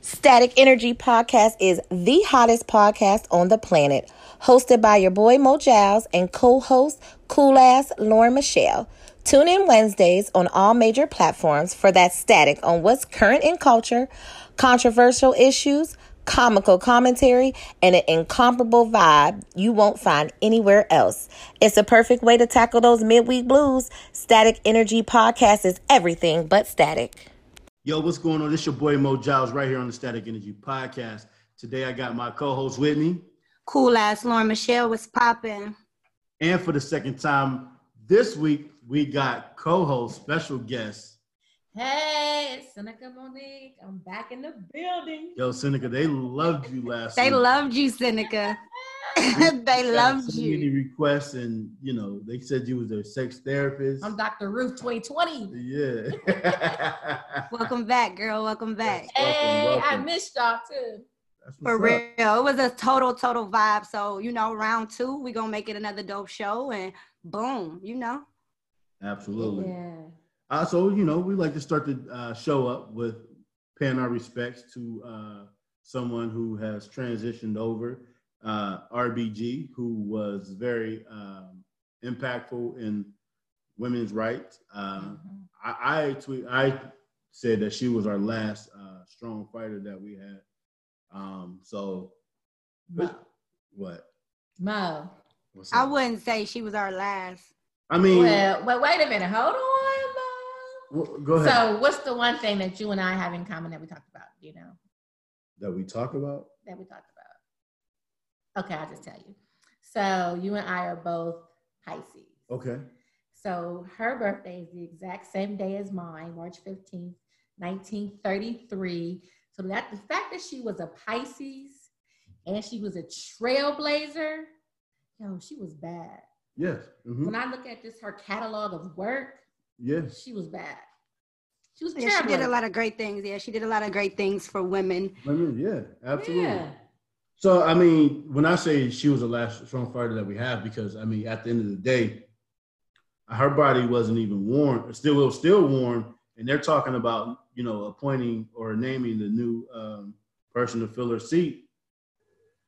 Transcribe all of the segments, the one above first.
Static Energy Podcast is the hottest podcast on the planet, hosted by your boy Mo Giles and co-host cool ass Lauren Michelle. Tune in Wednesdays on all major platforms for that static on what's current in culture, controversial issues, comical commentary, and an incomparable vibe you won't find anywhere else. It's a perfect way to tackle those midweek blues. Static Energy Podcast is everything but static. Yo, what's going on? This your boy Mo Giles right here on the Static Energy Podcast. Today I got my co-host with me. Cool ass Lauren Michelle was popping. And for the second time this week, we got co-host, special guest. Hey, it's Seneca Monique. I'm back in the building. Yo, Seneca, they loved you last They week. loved you, Seneca. they Got loved so many you. requests, and you know, they said you was their sex therapist. I'm Dr. Ruth 2020. yeah. Welcome back, girl. Welcome back. Welcome, Hey, I missed y'all too. For real. up. It was a total, total vibe. So, you know, round two, we're gonna make it another dope show and boom, you know. Absolutely. Yeah. Uh, so you know, we like to start the uh, show up with paying our respects to uh, someone who has transitioned over, uh, RBG, who was very um, impactful in women's rights. Uh, Mhm. I I, tweet, I said that she was our last uh, strong fighter that we had. Um, so Mo. what? Mo. I wouldn't say she was our last. I mean, Well, wait, wait a minute. Hold on, Mo. w- go ahead. So, what's the one thing that you and I have in common that we talked about? You know, that we talk about. that we talked about. Okay, I'll just tell you. So, you and I are both Pisces. Okay. So her birthday is the exact same day as mine, March 15th, 1933. So that the fact that she was a Pisces and she was a trailblazer, yo, she was bad. Yes. Mhm. When I look at this, her catalog of work, Yes. she was bad. She was Yeah, she did a lot of great things. Yeah, she did a lot of great things for women. I mean, yeah, absolutely. Yeah. So, I mean, when I say she was the last strong fighter that we have, because I mean, at the end of the day, her body wasn't even warm, still it was still warm, and they're talking about you know appointing or naming the new um, person to fill her seat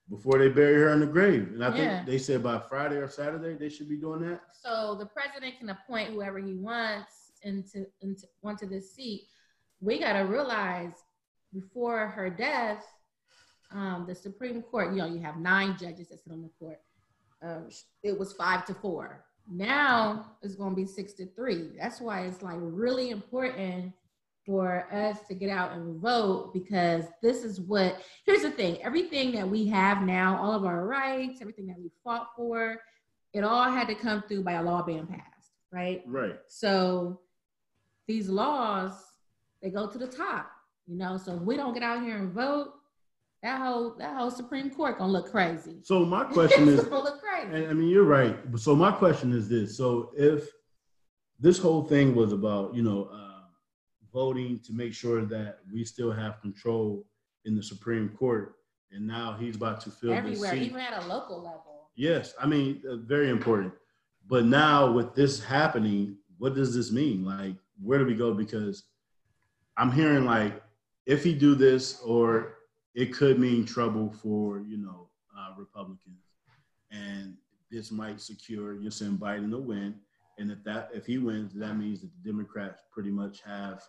before they bury her in the grave. And I think they said by Friday or Saturday they should be doing that. So the president can appoint whoever he wants into, into onto this seat. We got to realize before her death, um, the Supreme Court, you know, you have nine judges that sit on the court. Um, it was five to four. Now it's going to be six to three. That's why it's like really important for us to get out and vote because this is what. Here's the thing: everything that we have now, all of our rights, everything that we fought for, it all had to come through by a law being passed, right? Right. So these laws, they go to the top, you know. So if we don't get out here and vote, that whole that whole Supreme Court gonna look crazy. So my question is, look crazy. And I mean, you're right. So my question is this: So if this whole thing was about, you know, uh, voting to make sure that we still have control in the Supreme Court, and now he's about to fill this Everywhere, seat. even at a local level. Yes, I mean, uh, very important. But now with this happening, what does this mean? Like, where do we go? Because I'm hearing like, if he do this, or it could mean trouble for you know uh, Republicans, and this might secure you're saying Biden to win. And if that if he wins, that means that the Democrats pretty much have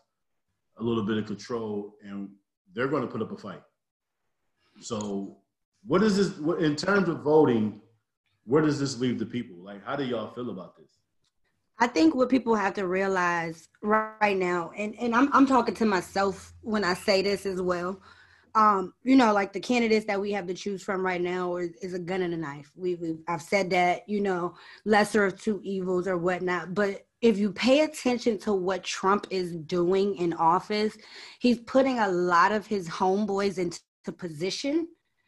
a little bit of control, and they're going to put up a fight. So, what is this in terms of voting? Where does this leave the people? Like, how do y'all feel about this? I think what people have to realize right now, and, and I'm I'm talking to myself when I say this as well. Um, you know, like the candidates that we have to choose from right now is, is a gun and a knife. We we I've said that, you know, lesser of two evils or whatnot. But if you pay attention to what Trump is doing in office, he's putting a lot of his homeboys into position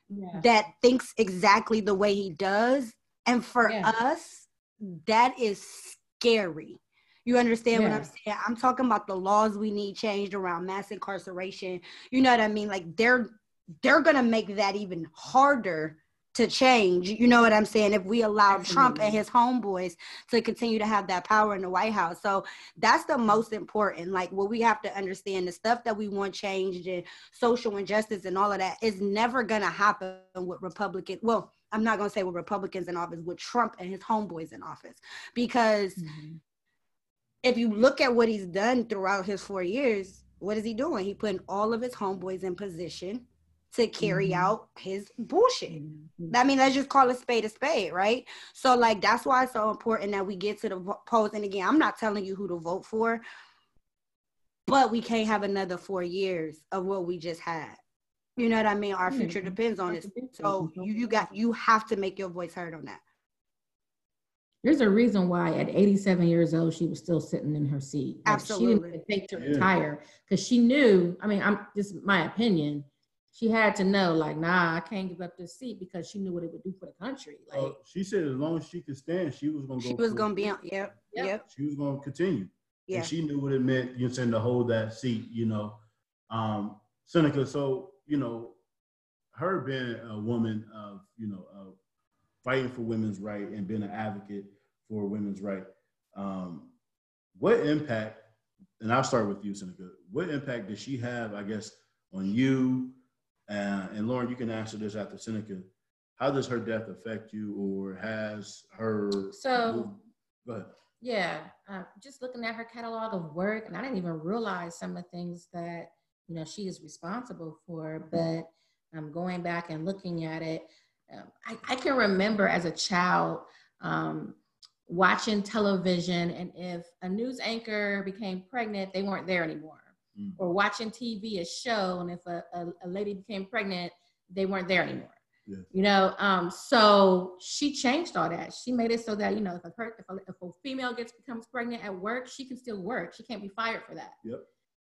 Yeah. that thinks exactly the way he does. And for Yeah. us, that is scary. You understand what I'm saying? I'm talking about the laws we need changed around mass incarceration. You know what I mean? Like they're they're gonna make that even harder to change. You know what I'm saying? If we allow. Trump and his homeboys to continue to have that power in the White House. So that's the most important. Like what we have to understand the stuff that we want changed and social injustice and all of that is never gonna happen with Republican. Well, I'm not gonna say with Republicans in office, with Trump and his homeboys in office. Because Mhm. If you look at what he's done throughout his four years, what is he doing? He putting all of his homeboys in position to carry Mhm. out his bullshit. Mhm. I mean, let's just call a spade a spade, right? So, like, that's why it's so important that we get to the polls. And again, I'm not telling you who to vote for, but we can't have another four years of what we just had. You know what I mean? Our future depends on it. That's a big So you you got you have to make your voice heard on that. There's a reason why at 87 years old she was still sitting in her seat. Like, She Absolutely. didn't think to retire because she knew. I mean, I'm just my opinion. She had to know, like, nah, I can't give up this seat because she knew what it would do for the country. Like, Uh, she said as long as she could stand, she was gonna go. She was gonna it. be on. Yep. Yep. Yep. She was gonna continue. Yeah. And she knew what it meant, you know, saying to hold that seat, you know. Um, Seneca, so, you know, her being a woman of, you know, of fighting for women's right and being an advocate for women's right, um, what impact, and I'll start with you, Seneca, what impact did she have, I guess, on you? Uh, and Lauren, you can answer this after Seneca. How does her death affect you or has her? So- go ahead. yeah, uh, just looking at her catalog of work, and I didn't even realize some of the things that you know she is responsible for. But um, going back and looking at it, I, I can remember as a child um, watching television, and if a news anchor became pregnant, they weren't there anymore. Mm. Or watching TV, a show, and if a, a, a lady became pregnant, they weren't there anymore. Yeah. You know, um, so she changed all that. She made it so that you know, if a per- if a, if a female gets becomes pregnant at work, she can still work. She can't be fired for that. Yep.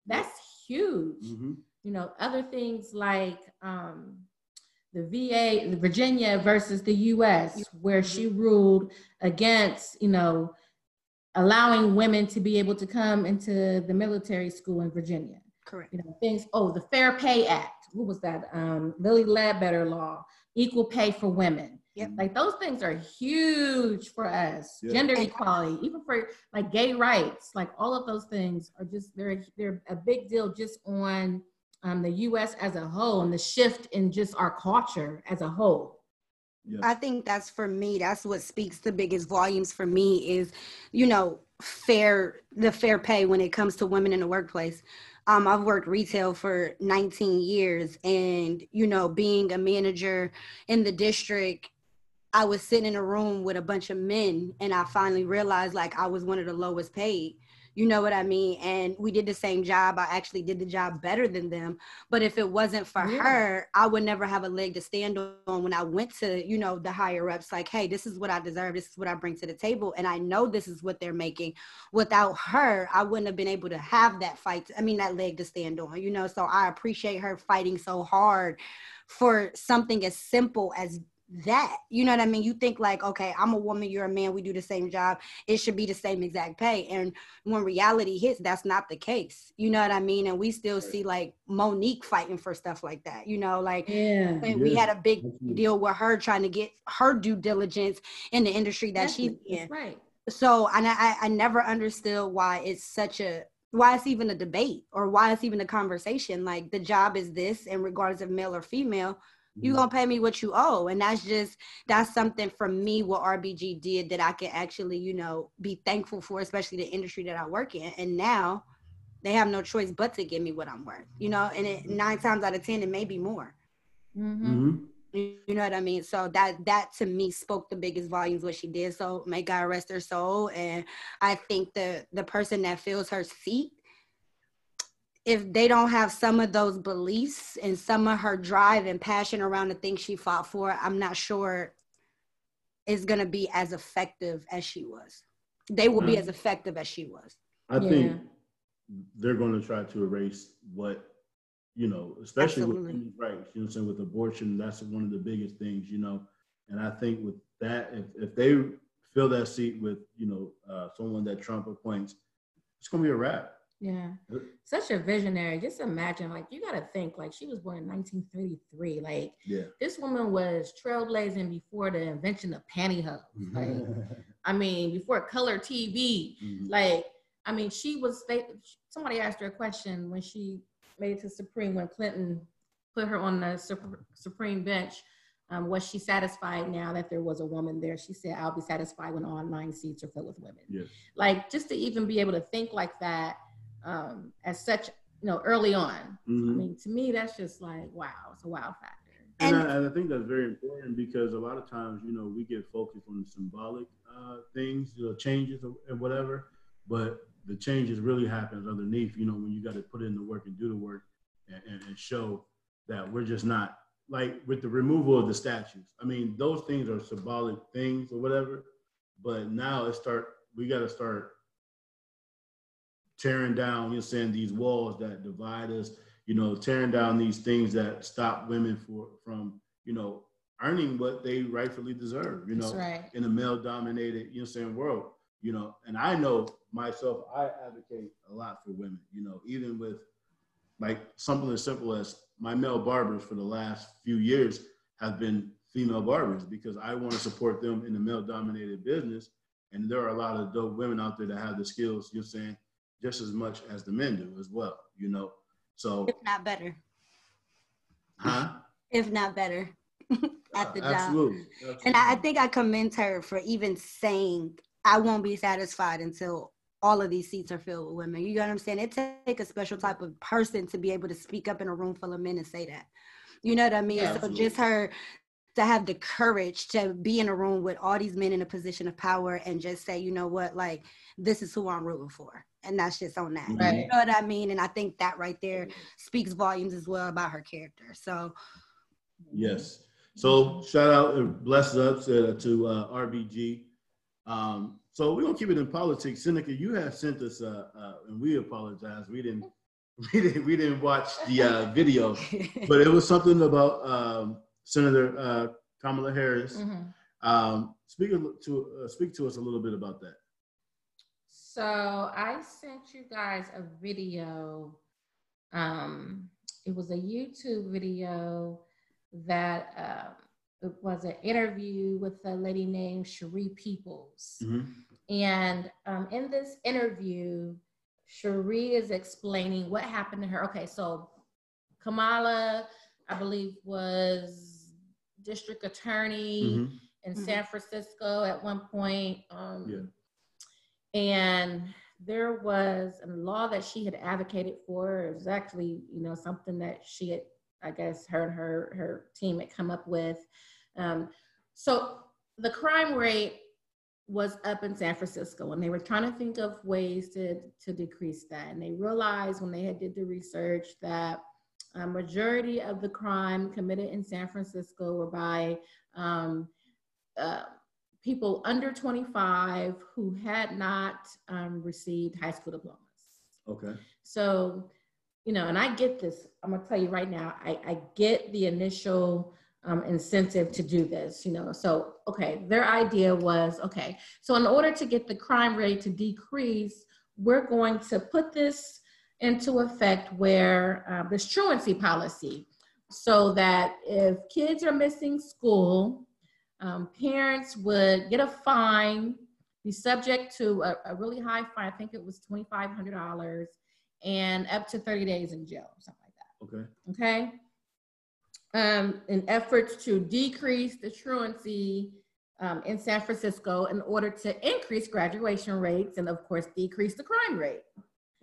That's huge. hmm You know, other things like um, the VA, Virginia versus the U.S., where she ruled against you know allowing women to be able to come into the military school in Virginia Correct. you know things oh the fair pay act what was that um Lilly Ledbetter law equal pay for women Yep. like those things are huge for us Yeah. gender equality even for like gay rights like all of those things are just they're they're a big deal just on um, the us as a whole and the shift in just our culture as a whole Yeah. I think that's for me. That's what speaks the biggest volumes for me is, you know, fair the fair pay when it comes to women in the workplace. Um, I've worked retail for 19 years, and you know, being a manager in the district, I was sitting in a room with a bunch of men, and I finally realized like I was one of the lowest paid. You know what I mean? And we did the same job. I actually did the job better than them. But if it wasn't for Yeah. her, I would never have a leg to stand on when I went to, you know, the higher ups, like, hey, this is what I deserve. This is what I bring to the table. And I know this is what they're making. Without her, I wouldn't have been able to have that fight. I mean, that leg to stand on, you know? So I appreciate her fighting so hard for something as simple as that. You know what I mean? You think like, okay, I'm a woman, you're a man, we do the same job. It should be the same exact pay. And when reality hits, that's not the case. You know what I mean? And we still see like Mo'Nique fighting for stuff like that. You know, like yeah and we had a big deal with her trying to get her due diligence in the industry that she's in. Right So and I, I never understood why it's such a why it's even a debate or why it's even a conversation. Like the job is this, and regardless of male or female, you Mm-hmm. gonna pay me what you owe. And that's just that's something from me what rbg did that i can actually you know be thankful for especially the industry that i work in. And now they have no choice but to give me what i'm worth you know and it, nine times out of ten it may be more. Mhm. hmm you you know what i mean? So that that to me spoke the biggest volumes what she did. So may god rest her soul. And i think the the person that fills her seat if they don't have some of those beliefs and some of her drive and passion around the things she fought for i'm not sure it's going to be as effective as she was they will be Mm. as effective as she was I Yeah. think they're going to try to erase what, you know, especially Absolutely. with women's rights, you know, I'm saying with abortion, that's one of the biggest things, you know. And I think with that, if, if they fill that seat with, you know, uh, someone that Trump appoints, it's going to be a wrap. Yeah. Such a visionary. Just imagine, like, you got to think, like, she was born in 1933. Like, Yeah. this woman was trailblazing before the invention of pantyhose. Like, I mean, before color TV. Mhm. Like, I mean, she was, they, somebody asked her a question when she made it to Supreme, when Clinton put her on the Sup- Supreme bench. Um, was she satisfied now that there was a woman there? She said, I'll be satisfied when all nine seats are filled with women. Yes. Like, just to even be able to think like that um, as such, you know, early on. I Mhm. mean, to me, that's just like, wow, it's a wow factor. And, And- I, and I think that's very important because a lot of times, you know, we get focused on the symbolic uh, things, you know, changes or, and whatever, but the changes really happens underneath, you know, when you got to put in the work and do the work and, and, and show that we're just not like with the removal of the statues. I mean, those things are symbolic things or whatever, but now it start, we got to start tearing down, you're saying these walls that divide us, you know, tearing down these things that stop women for from, you know, earning what they rightfully deserve, you know, right. in a male dominated, you know, saying world, you know, and I know myself, I advocate a lot for women, you know, even with like something as simple as my male barbers for the last few years have been female barbers because I want to support them in the male dominated business. And there are a lot of dope women out there that have the skills, you're saying, just as much as the men do as well, you know. So, If not better. huh? If not better. at the uh, job. Absolutely. And I, I think I commend her for even saying, I won't be satisfied until all of these seats are filled with women. You know what I'm saying? It take a special type of person to be able to speak up in a room full of men and say that. You know what I mean? Yeah, so just her to have the courage to be in a room with all these men in a position of power and just say, you know what, like this is who I'm rooting for. And that's just on that. Right. You know what I mean? And I think that right there speaks volumes as well about her character. So Yes. So shout out and bless ups uh, to uh, RBG. Um, so we're gonna keep it in politics. Seneca, you have sent us, uh, uh, and we apologize. We didn't, we didn't, we didn't watch the uh, video, but it was something about um, Senator uh, Kamala Harris. Mhm. Um, speak to uh, speak to us a little bit about that. So I sent you guys a video. Um, it was a YouTube video that um, it was an interview with a lady named Cheree Peoples. And um, in this interview, Cheree is explaining what happened to her. Okay, so Kamala, I believe, was district attorney Mhm. in Mhm. San Francisco at one point. Um, Yeah. And there was a law that she had advocated for. It was actually, you know, something that she had, I guess, her and her her team had come up with. Um, so the crime rate was up in San Francisco, and they were trying to think of ways to to decrease that. And they realized when they had did the research that a majority of the crime committed in San Francisco were by um, uh, people under 25 who had not um, received high school diplomas. Okay. So, you know, and I get this. I'm gonna tell you right now. I, I get the initial um, incentive to do this. You know, so okay, their idea was okay. So in order to get the crime rate to decrease, we're going to put this into effect where uh, this truancy policy, so that if kids are missing school, um, parents would get a fine, be subject to a, a really high fine. I think it was twenty five hundred dollars, and up to thirty days in jail, something like that Okay. okay? Um, in efforts to decrease the truancy um, in San Francisco in order to increase graduation rates and, of course, decrease the crime rate.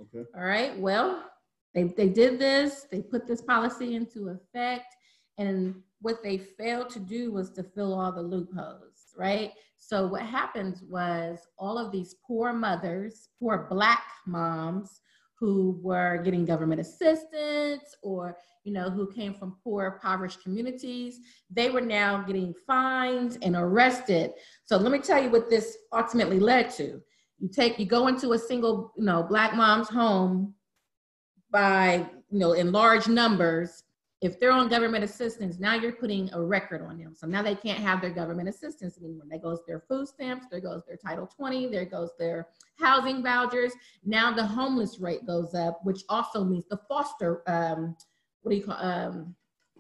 Okay. All right, well, they, they did this, they put this policy into effect, and what they failed to do was to fill all the loopholes, right? So what happens was all of these poor mothers, poor black moms who were getting government assistance or you know who came from poor impoverished communities they were now getting fined and arrested so let me tell you what this ultimately led to you take you go into a single you know black mom's home by you know in large numbers if they're on government assistance, now you're putting a record on them. So now they can't have their government assistance anymore. There goes their food stamps, there goes their Title 20, there goes their housing vouchers. Now the homeless rate goes up, which also means the foster, um, what do you call, um,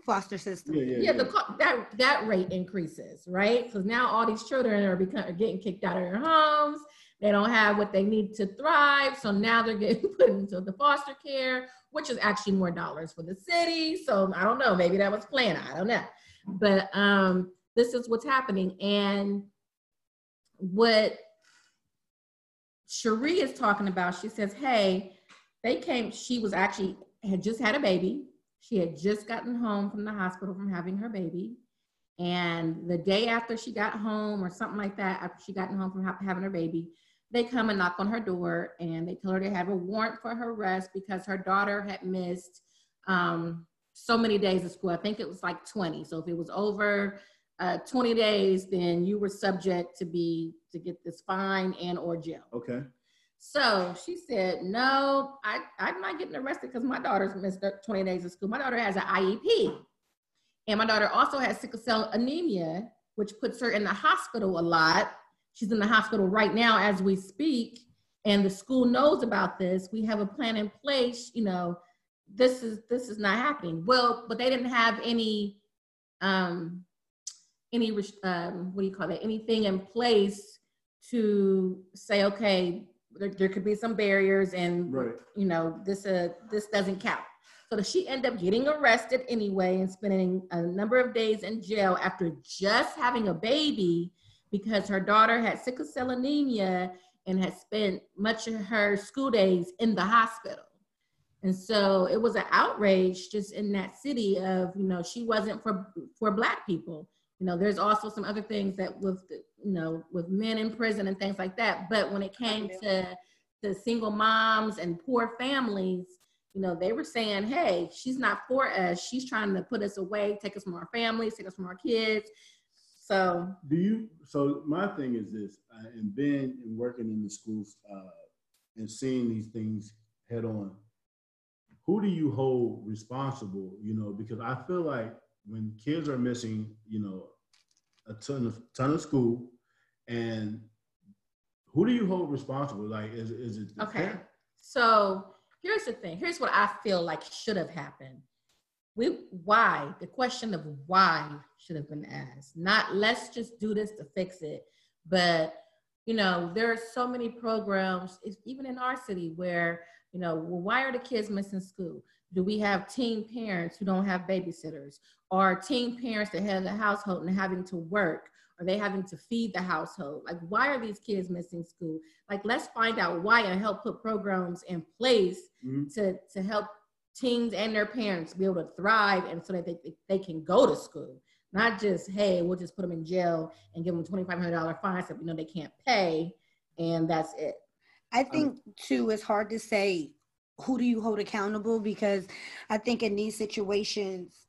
foster system. Yeah, yeah, yeah, yeah. the that that rate increases, right? Because now all these children are becoming are getting kicked out of their homes. They don't have what they need to thrive, so now they're getting put into the foster care, which is actually more dollars for the city. So I don't know, maybe that was planned. I don't know, but um, this is what's happening, and what Cheree is talking about. She says, "Hey, they came. She was actually had just had a baby. She had just gotten home from the hospital from having her baby." And the day after she got home, or something like that, after she got home from ha- having her baby, they come and knock on her door and they tell her they have a warrant for her arrest because her daughter had missed um, so many days of school. I think it was like 20. So if it was over uh, 20 days, then you were subject to be to get this fine and or jail. Okay. So she said, no, I, I'm not getting arrested because my daughter's missed 20 days of school. My daughter has an IEP. And my daughter also has sickle cell anemia, which puts her in the hospital a lot. She's in the hospital right now as we speak. And the school knows about this. We have a plan in place, you know, this is this is not happening. Well, but they didn't have any um any um what do you call that? Anything in place to say, okay, there, there could be some barriers and Right. you know, this uh this doesn't count. So she ended up getting arrested anyway and spending a number of days in jail after just having a baby because her daughter had sickle cell anemia and had spent much of her school days in the hospital. And so it was an outrage just in that city of, you know, she wasn't for for black people. You know, there's also some other things that with you know, with men in prison and things like that. But when it came to to single moms and poor families, you know, they were saying, hey, she's not for us. She's trying to put us away, take us from our families, take us from our kids. So, Do you? So my thing is this, uh, and being and working in the schools uh, and seeing these things head on. Who do you hold responsible? You know, because I feel like when kids are missing, you know, a ton of ton of school, and who do you hold responsible? Like, is is it okay. parent? So here's the thing. Here's what I feel like should have happened. We why the question of why should have been asked. Not let's just do this to fix it, but you know there are so many programs, even in our city, where you know well, why are the kids missing school? Do we have teen parents who don't have babysitters, or teen parents that have the household and having to work? Are they having to feed the household? Like, why are these kids missing school? Like, let's find out why and help put programs in place Mhm. to, to help teens and their parents be able to thrive and so that they, they can go to school. Not just, hey, we'll just put them in jail and give them $2,500 fine so we know they can't pay and that's it. I um, think too, it's hard to say who do you hold accountable because I think in these situations,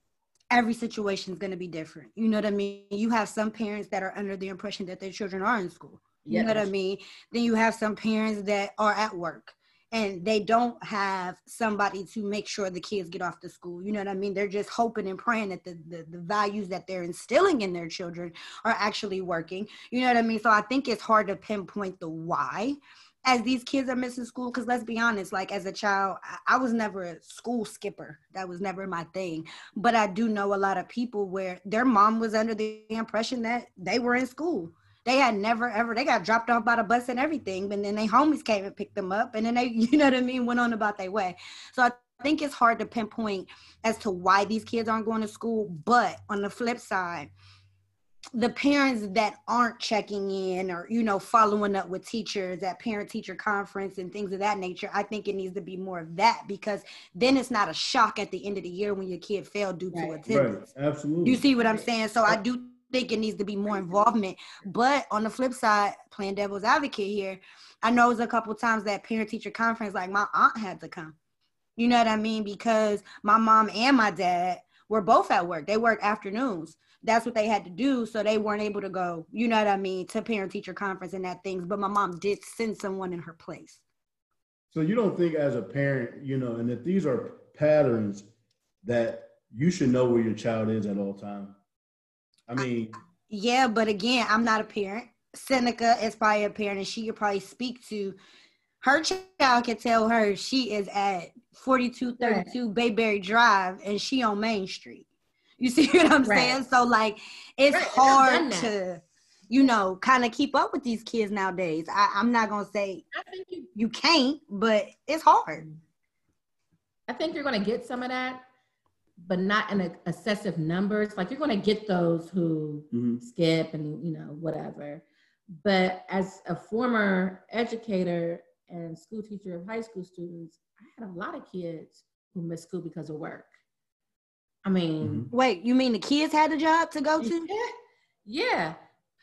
every situation is going to be different. You know what I mean? You have some parents that are under the impression that their children are in school. You know what I mean? Then you have some parents that are at work and they don't have somebody to make sure the kids get off to school. You know what I mean? They're just hoping and praying that the, the, the values that they're instilling in their children are actually working. You know what I mean? So I think it's hard to pinpoint the why as these kids are missing school because let's be honest like as a child I, I was never a school skipper that was never my thing but i do know a lot of people where their mom was under the impression that they were in school they had never ever they got dropped off by the bus and everything but then they homies came and picked them up and then they you know what i mean went on about their way so i think it's hard to pinpoint as to why these kids aren't going to school but on the flip side the parents that aren't checking in or you know following up with teachers at parent teacher conference and things of that nature i think it needs to be more of that because then it's not a shock at the end of the year when your kid failed due to Right. Right. attendance Absolutely. you see what i'm saying so i do think it needs to be more involvement. But on the flip side playing devil's advocate here i know it was a couple times that parent teacher conference like my aunt had to come. You know what i mean? Because my mom and my dad were both at work. They work afternoons. That's what they had to do so they weren't able to go you know what i mean to parent teacher conference and that things. But my mom did send someone in her place. So you don't think as a parent, you know, and if these are patterns that you should know where your child is at all time. I mean, I, yeah, but again, I'm not a parent. Seneca is probably a parent, and she could probably speak to her child. Can tell her she is at 4232 right. Bayberry Drive, and she on Main Street. You see what I'm right. saying? So like, it's right. hard to you know, kind of keep up with these kids nowadays. I, am not gonna say you, you can't, but it's hard. I think you're gonna get some of that, but not in a, excessive numbers. Like you're gonna get those who mm-hmm. skip and you know whatever. But as a former educator and school teacher of high school students, I had a lot of kids who missed school because of work. I mean, mm-hmm. wait, you mean the kids had a job to go to? Yeah. yeah.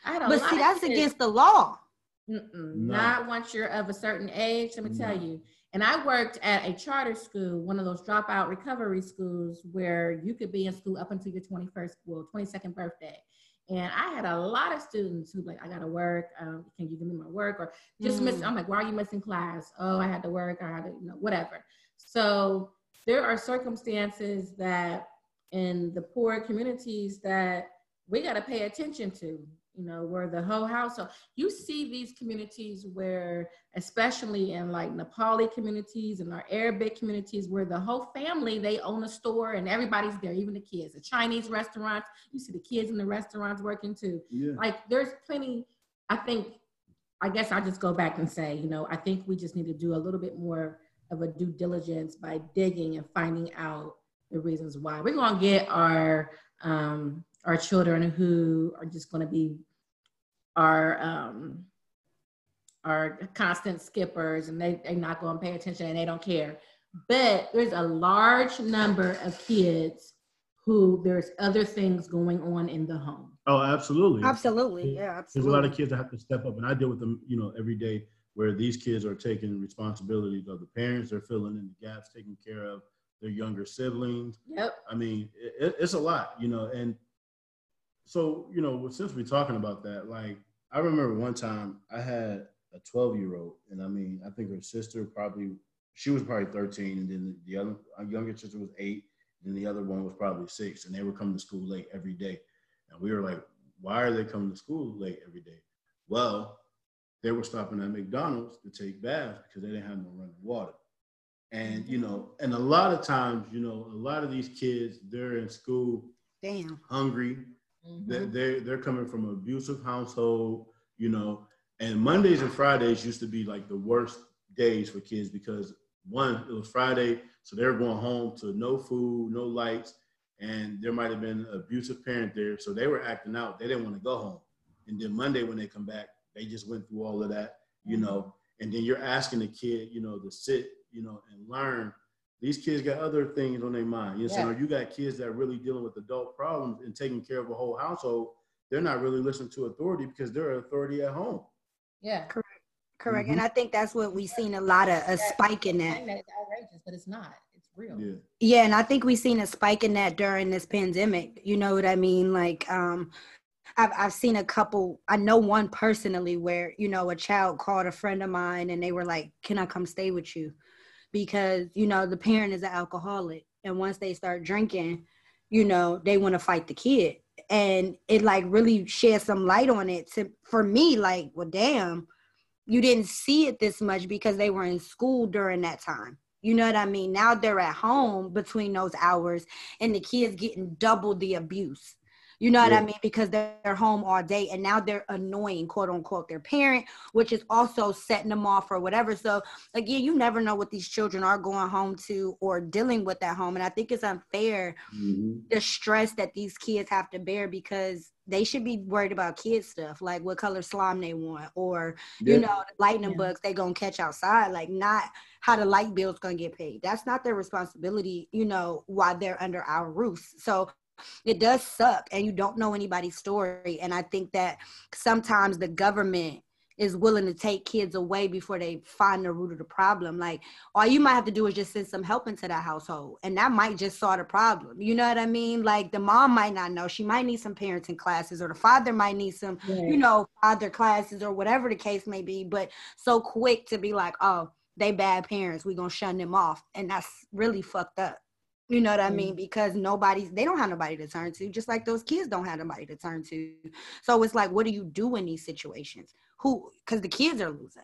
I don't. But see, that's against the law. No. Not once you're of a certain age. Let me no. tell you. And I worked at a charter school, one of those dropout recovery schools where you could be in school up until your 21st, well, 22nd birthday. And I had a lot of students who like, I gotta work. Um, can you give me my work? Or just mm. miss. I'm like, why are you missing class? Oh, I had to work. I had to, you know, whatever. So there are circumstances that in the poor communities that we got to pay attention to you know, where the whole household, you see these communities where, especially in like Nepali communities and our Arabic communities, where the whole family, they own a store and everybody's there, even the kids. The Chinese restaurants, you see the kids in the restaurants working too. Yeah. Like there's plenty, I think, I guess I'll just go back and say, you know, I think we just need to do a little bit more of a due diligence by digging and finding out the reasons why. We're gonna get our um our children who are just going to be our um, our constant skippers and they, they're not going to pay attention and they don't care. But there's a large number of kids who there's other things going on in the home. Oh, absolutely. Absolutely. Yeah, absolutely. There's a lot of kids that have to step up and I deal with them, you know, every day where these kids are taking responsibilities of the parents, they're filling in the gaps, taking care of their younger siblings. Yep. I mean, it, it's a lot, you know, and so you know, since we're talking about that, like I remember one time I had a 12 year old, and I mean, I think her sister probably she was probably 13, and then the other younger sister was eight, and the other one was probably six, and they were coming to school late every day, and we were like, why are they coming to school late every day? Well, they were stopping at McDonald's to take baths because they didn't have no running water. And you know, and a lot of times, you know, a lot of these kids, they're in school, damn, hungry, Mm-hmm. They're, they're coming from an abusive household, you know, and Mondays and Fridays used to be like the worst days for kids because one, it was Friday, so they were going home to no food, no lights, and there might have been an abusive parent there, so they were acting out. They didn't want to go home. And then Monday when they come back, they just went through all of that, you mm-hmm. know. And then you're asking the kid, you know, to sit, you know, and learn these kids got other things on their mind. You know, yeah. so you got kids that are really dealing with adult problems and taking care of a whole household. They're not really listening to authority because they're authority at home. Yeah, correct, correct. Mm-hmm. And I think that's what we've seen a lot of a spike in that. It's outrageous, but it's not. It's real. Yeah. Yeah, and I think we've seen a spike in that during this pandemic. You know what I mean? Like, um, I've I've seen a couple. I know one personally where you know a child called a friend of mine and they were like, "Can I come stay with you?" Because you know the parent is an alcoholic and once they start drinking you know they want to fight the kid. And it like really sheds some light on it to for me like well damn you didn't see it this much because they were in school during that time. You know what i mean? Now they're at home between those hours and the kids getting double the abuse you know what yeah. I mean? Because they're home all day and now they're annoying, quote unquote, their parent, which is also setting them off or whatever. So, again, you never know what these children are going home to or dealing with at home. And I think it's unfair mm-hmm. the stress that these kids have to bear because they should be worried about kid stuff like what color slime they want or yeah. you know the lightning yeah. bugs they gonna catch outside like not how the light bill's gonna get paid that's not their responsibility you know while they're under our roofs so it does suck and you don't know anybody's story and i think that sometimes the government is willing to take kids away before they find the root of the problem. Like all you might have to do is just send some help into that household and that might just solve the problem. You know what i mean? Like the mom might not know. She might need some parenting classes or the father might need some you know father classes or whatever the case may be but so quick to be like oh they bad parents. We gonna shun them off. And that's really fucked up You know what I mean? Mm-hmm. Because nobody's they don't have nobody to turn to, just like those kids don't have nobody to turn to. So it's like, what do you do in these situations? Who because the kids are losing.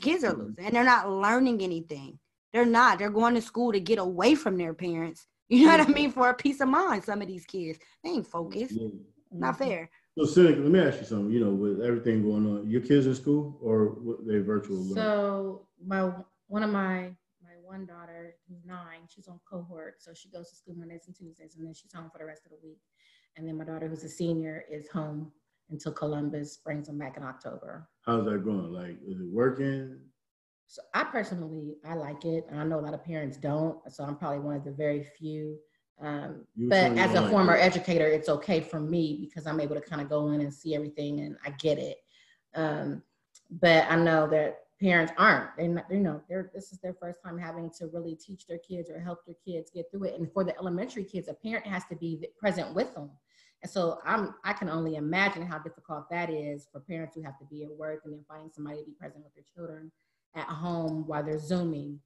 Kids are mm-hmm. losing and they're not learning anything. They're not. They're going to school to get away from their parents. You know what I mm-hmm. mean? For a peace of mind, some of these kids. They ain't focused. Yeah. Not fair. So, Seneca, let me ask you something. You know, with everything going on, your kids in school or they virtual? learning? So my one of my my one daughter who's nine, she's on cohort, so she goes to school Mondays and Tuesdays, and then she's home for the rest of the week. And then my daughter, who's a senior, is home until Columbus brings them back in October. How's that going? Like, is it working? So I personally, I like it. I know a lot of parents don't, so I'm probably one of the very few. Um, but as a like former it. educator, it's okay for me because I'm able to kind of go in and see everything, and I get it. Um, but I know that parents aren't. Not, you know, they're this is their first time having to really teach their kids or help their kids get through it. And for the elementary kids, a parent has to be present with them. And so I'm I can only imagine how difficult that is for parents who have to be at work and then finding somebody to be present with their children at home while they're zooming.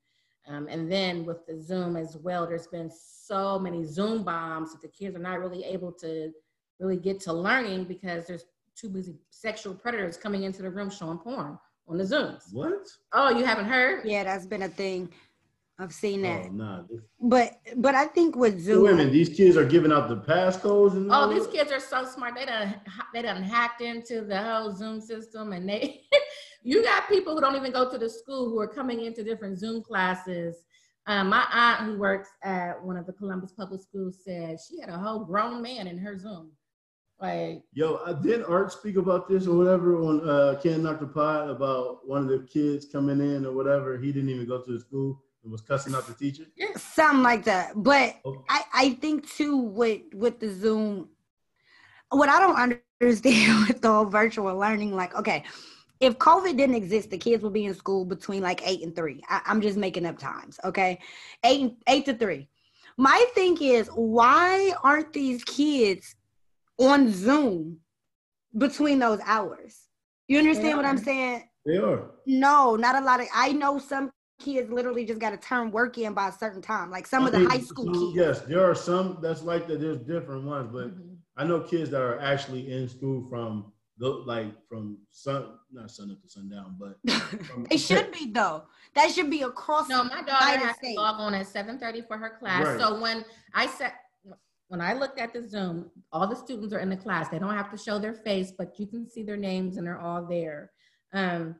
Um, and then with the Zoom as well, there's been so many Zoom bombs that the kids are not really able to really get to learning because there's too busy sexual predators coming into the room showing porn on the Zooms. What? Oh, you haven't heard? Yeah, that's been a thing. I've seen that. Oh, nah. But but I think with Wait Zoom, a minute. These kids are giving out the passcodes and Oh, these kids are so smart. They done they done hacked into the whole Zoom system, and they you got people who don't even go to the school who are coming into different Zoom classes. Um, my aunt who works at one of the Columbus public schools said she had a whole grown man in her Zoom. Like, Yo, uh, did Art speak about this or whatever on uh, Can't Knock the Pod about one of the kids coming in or whatever? He didn't even go to the school and was cussing out the teacher. something like that. But Oh. I, I think too with with the Zoom, what I don't understand with the whole virtual learning, like, okay, if COVID didn't exist, the kids would be in school between like eight and three. I, I'm just making up times, okay? Eight eight to three. My thing is, why aren't these kids on Zoom between those hours? You understand what I'm saying? They are. No, not a lot of. I know some kids literally just got to turn work in by a certain time. Like some of I the mean, high school kids. Yes, there are some that's like that. There's different ones, but mhm. I know kids that are actually in school from the like from sun not sun up to sundown, but from, It should be though. That should be across. no, my daughter United has to log on at 7:30 for her class. Right. So when I said when I looked at the Zoom, all the students are in the class. They don't have to show their face, but you can see their names and they're all there. Um,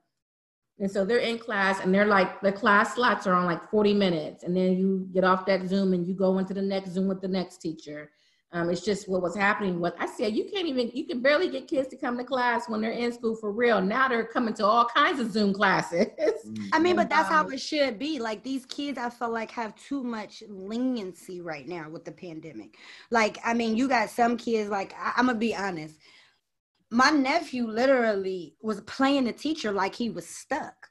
and so they're in class and they're like, the class slots are on like 40 minutes. And then you get off that Zoom and you go into the next Zoom with the next teacher. Um, it's just what was happening. was I said, you can't even, you can barely get kids to come to class when they're in school for real. Now they're coming to all kinds of Zoom classes. I mean, but that's how Um, it should be. Like these kids, I feel like have too much leniency right now with the pandemic. Like, I mean, you got some kids. Like, I- I'm gonna be honest. My nephew literally was playing the teacher like he was stuck,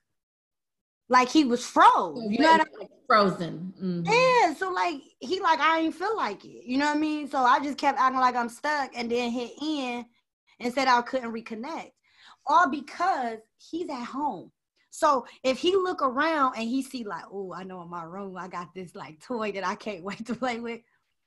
like he was froze. You know what I Like Frozen. Mhm. Yeah, so like he like I ain't feel like it. You know what I mean? So I just kept acting like I'm stuck and then hit in and said I couldn't reconnect. All because he's at home. So if he look around and he see like, oh, I know in my room I got this like toy that I can't wait to play with.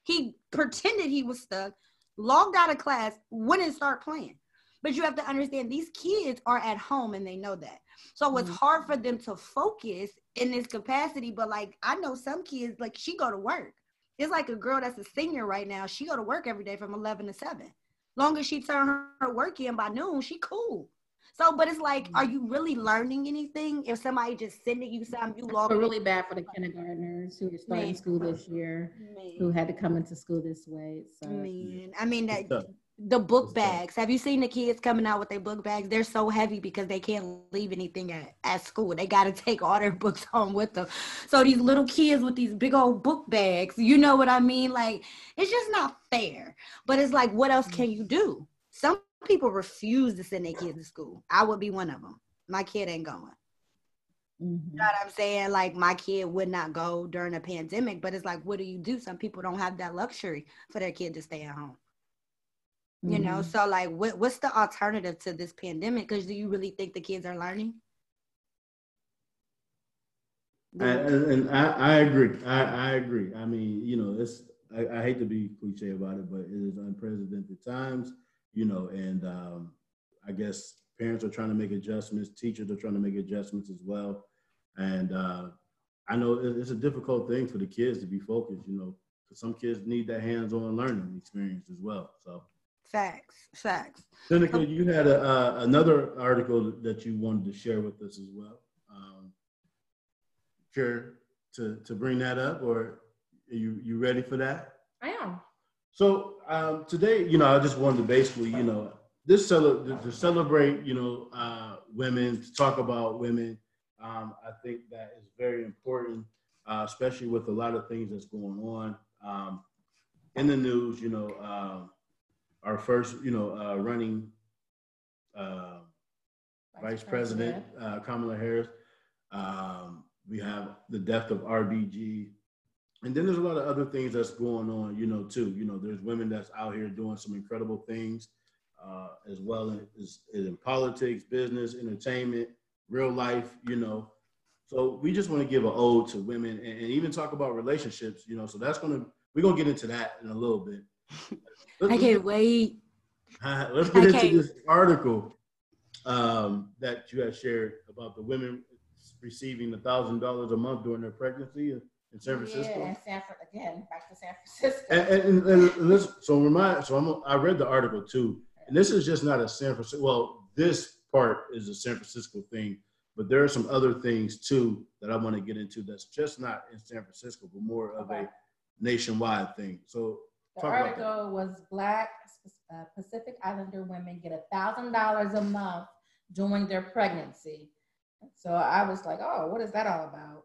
He pretended he was stuck, logged out of class, wouldn't start playing. But you have to understand these kids are at home and they know that. So it's Mhm. hard for them to focus in this capacity. But like I know some kids, like she go to work. It's like a girl that's a senior right now. She go to work every day from 11 to 7. Long as she turn her, her work in by noon, she cool. So, but it's like, are you really learning anything if somebody just sending you something you log But in? really bad for the kindergartners who are starting Man. school this year, who had to come into school this way. So man. I mean that It's tough. The book bags. Have you seen the kids coming out with their book bags? They're so heavy because they can't leave anything at, at school. They got to take all their books home with them. So these little kids with these big old book bags, you know what I mean? Like it's just not fair. But it's like, what else can you do? Some people refuse to send their kids to school. I would be one of them. My kid ain't going. mhm. You know what I'm saying? Like my kid would not go during a pandemic, but it's like, what do you do? Some people don't have that luxury for their kid to stay at home you know Mhm. so like what, what's the alternative to this pandemic because do you really think the kids are learning And, and, and I, I, agree. I, I, agree. I mean, you know, it's I, I, hate to be cliche about it, but it is unprecedented times, you know, and um, I guess parents are trying to make adjustments, teachers are trying to make adjustments as well. And uh, I know it's a difficult thing for the kids to be focused, you know, because some kids need that hands-on learning experience as well. So facts, facts. Seneca, you had a, uh, another article that you wanted to share with us as well. Um, care to to bring that up, or are you you ready for that? I am. So um, today, you know, I just wanted to basically, you know, this cel- to celebrate, you know, uh, women, to talk about women. Um, I think that is very important, uh, especially with a lot of things that's going on um, in the news. You know, uh, our first, you know, uh, running uh, vice, vice, president, president. Uh, Kamala Harris. Um, we have the death of RBG. And then there's a lot of other things that's going on, you know, too. You know, there's women that's out here doing some incredible things uh, as well as, in politics, business, entertainment, real life, you know. So we just want to give an ode to women and, and even talk about relationships, you know. So that's gonna we're gonna get into that in a little bit. Let's, I can't wait. let's get into this article um, that you had shared about the women receiving a thousand dollars a month during their pregnancy in San Francisco. Yeah, and Sanford again, back to San Francisco. And, and, and, and listen, so remind, so I'm, I read the article too, and this is just not a San Francisco. Well, this part is a San Francisco thing, but there are some other things too that I want to get into. That's just not in San Francisco, but more of okay. a nationwide thing. So the article was Black uh, Pacific Islander women get a thousand dollars a month during their pregnancy. So I was like, oh, what is that all about?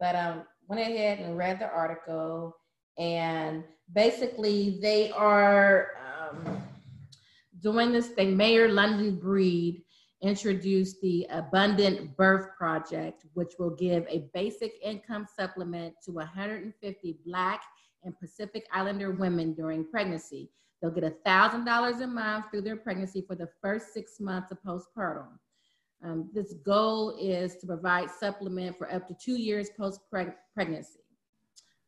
But um, went ahead and read the article, and basically they are um, doing this thing. Mayor London Breed introduced the Abundant Birth Project, which will give a basic income supplement to 150 Black and Pacific Islander women during pregnancy. They'll get $1,000 a month through their pregnancy for the first six months of postpartum. Um, this goal is to provide supplement for up to two years post pregnancy.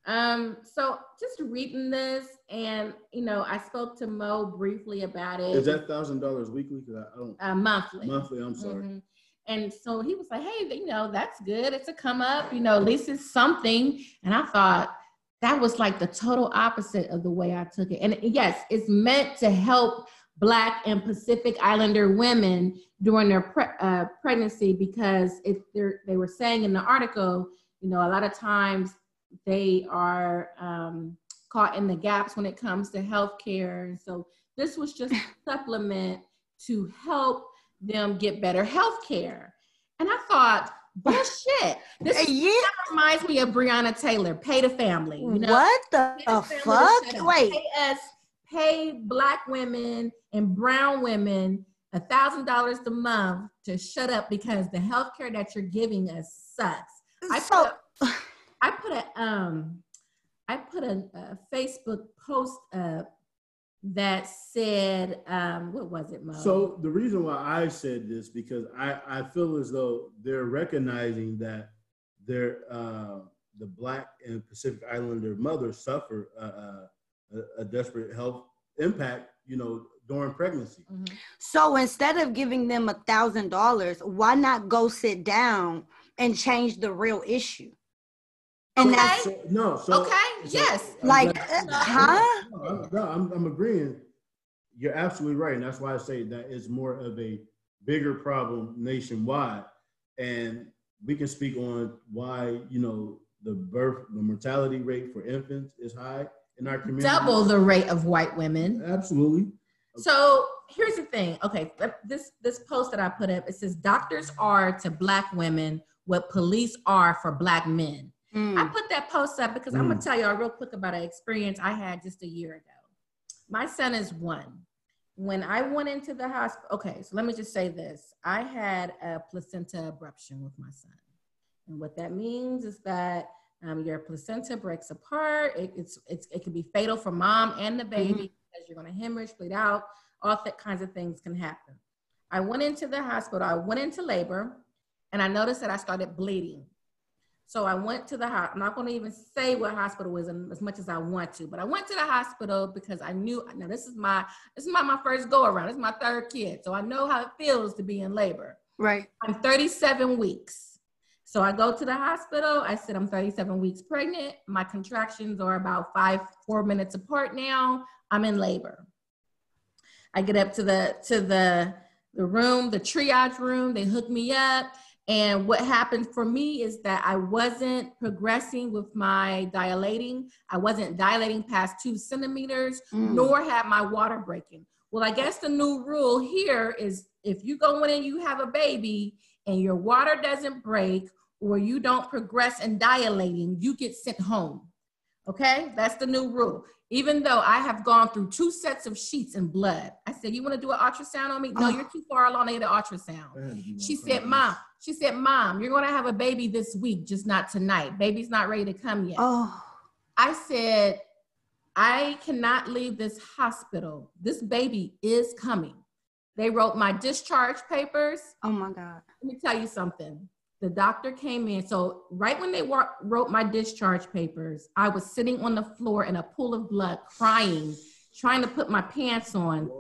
Um, so just reading this, and you know, I spoke to Mo briefly about it. Is that thousand dollars weekly? Because I don't. Uh, monthly. Monthly. I'm sorry. Mm-hmm. And so he was like, "Hey, you know, that's good. It's a come up. You know, at least it's something." And I thought that was like the total opposite of the way I took it. And yes, it's meant to help Black and Pacific Islander women during their pre- uh, pregnancy because if they were saying in the article, you know, a lot of times they are um, caught in the gaps when it comes to healthcare. And so this was just a supplement to help them get better healthcare. And I thought, bullshit. This yeah. reminds me of Breonna Taylor, pay the family. You know? What the, the fuck? Wait. Pay us, pay black women and brown women a thousand dollars a month to shut up because the health care that you're giving us sucks. I so, put a, I put a um I put a, a Facebook post up that said um what was it Mo? so the reason why i said this because i i feel as though they're recognizing that their uh the black and pacific islander mother suffer uh, uh a, a desperate health impact you know during pregnancy. Mm-hmm. So instead of giving them a thousand dollars, why not go sit down and change the real issue? And okay. that's so, no. So, okay. So, yes. Like, uh, huh? No, no I'm, I'm agreeing. You're absolutely right, and that's why I say that it's more of a bigger problem nationwide, and we can speak on why you know the birth, the mortality rate for infants is high in our community. Double the rate of white women. Absolutely. So here's the thing. Okay, this this post that I put up it says doctors are to black women what police are for black men. Mm. I put that post up because mm. I'm gonna tell y'all real quick about an experience I had just a year ago. My son is one. When I went into the hospital, okay, so let me just say this: I had a placenta abruption with my son, and what that means is that um, your placenta breaks apart. It, it's, it's, it can be fatal for mom and the baby mm-hmm. because you're going to hemorrhage, bleed out. All that kinds of things can happen. I went into the hospital. I went into labor, and I noticed that I started bleeding. So I went to the hospital. I'm not going to even say what hospital was as much as I want to, but I went to the hospital because I knew now this is my this is not my first go around. This is my third kid, so I know how it feels to be in labor. Right. I'm 37 weeks. So I go to the hospital. I said I'm 37 weeks pregnant. My contractions are about five, four minutes apart now. I'm in labor. I get up to the to the the room, the triage room. They hook me up. And what happened for me is that I wasn't progressing with my dilating. I wasn't dilating past two centimeters, mm. nor had my water breaking. Well, I guess the new rule here is if you go in and you have a baby and your water doesn't break or you don't progress in dilating, you get sent home. Okay, that's the new rule. Even though I have gone through two sets of sheets and blood, I said, "You want to do an ultrasound on me? No, oh. you're too far along. I need an ultrasound." She said, "Mom, she said, Mom, you're going to have a baby this week, just not tonight. Baby's not ready to come yet." Oh. I said, "I cannot leave this hospital. This baby is coming." They wrote my discharge papers. Oh my God. Let me tell you something the doctor came in. So right when they wrote my discharge papers, I was sitting on the floor in a pool of blood, crying, trying to put my pants on.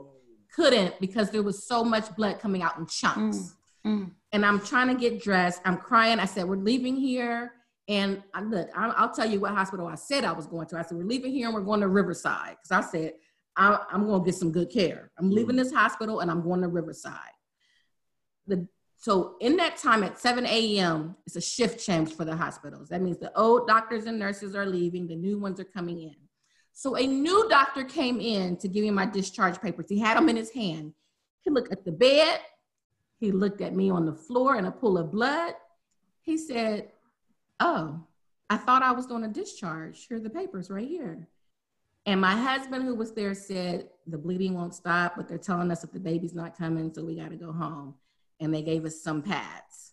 Couldn't because there was so much blood coming out in chunks. Mm, mm. And I'm trying to get dressed. I'm crying. I said, "We're leaving here." And I, look, I'll tell you what hospital I said I was going to. I said, "We're leaving here and we're going to Riverside," because I said I, am going to get some good care. I'm leaving this hospital and I'm going to Riverside. The so in that time at 7 a.m., it's a shift change for the hospitals. That means the old doctors and nurses are leaving, the new ones are coming in. So a new doctor came in to give me my discharge papers. He had them in his hand. He looked at the bed. He looked at me on the floor in a pool of blood. He said, Oh, I thought I was doing a discharge. Here are the papers right here. And my husband, who was there, said, The bleeding won't stop, but they're telling us that the baby's not coming, so we got to go home and they gave us some pads.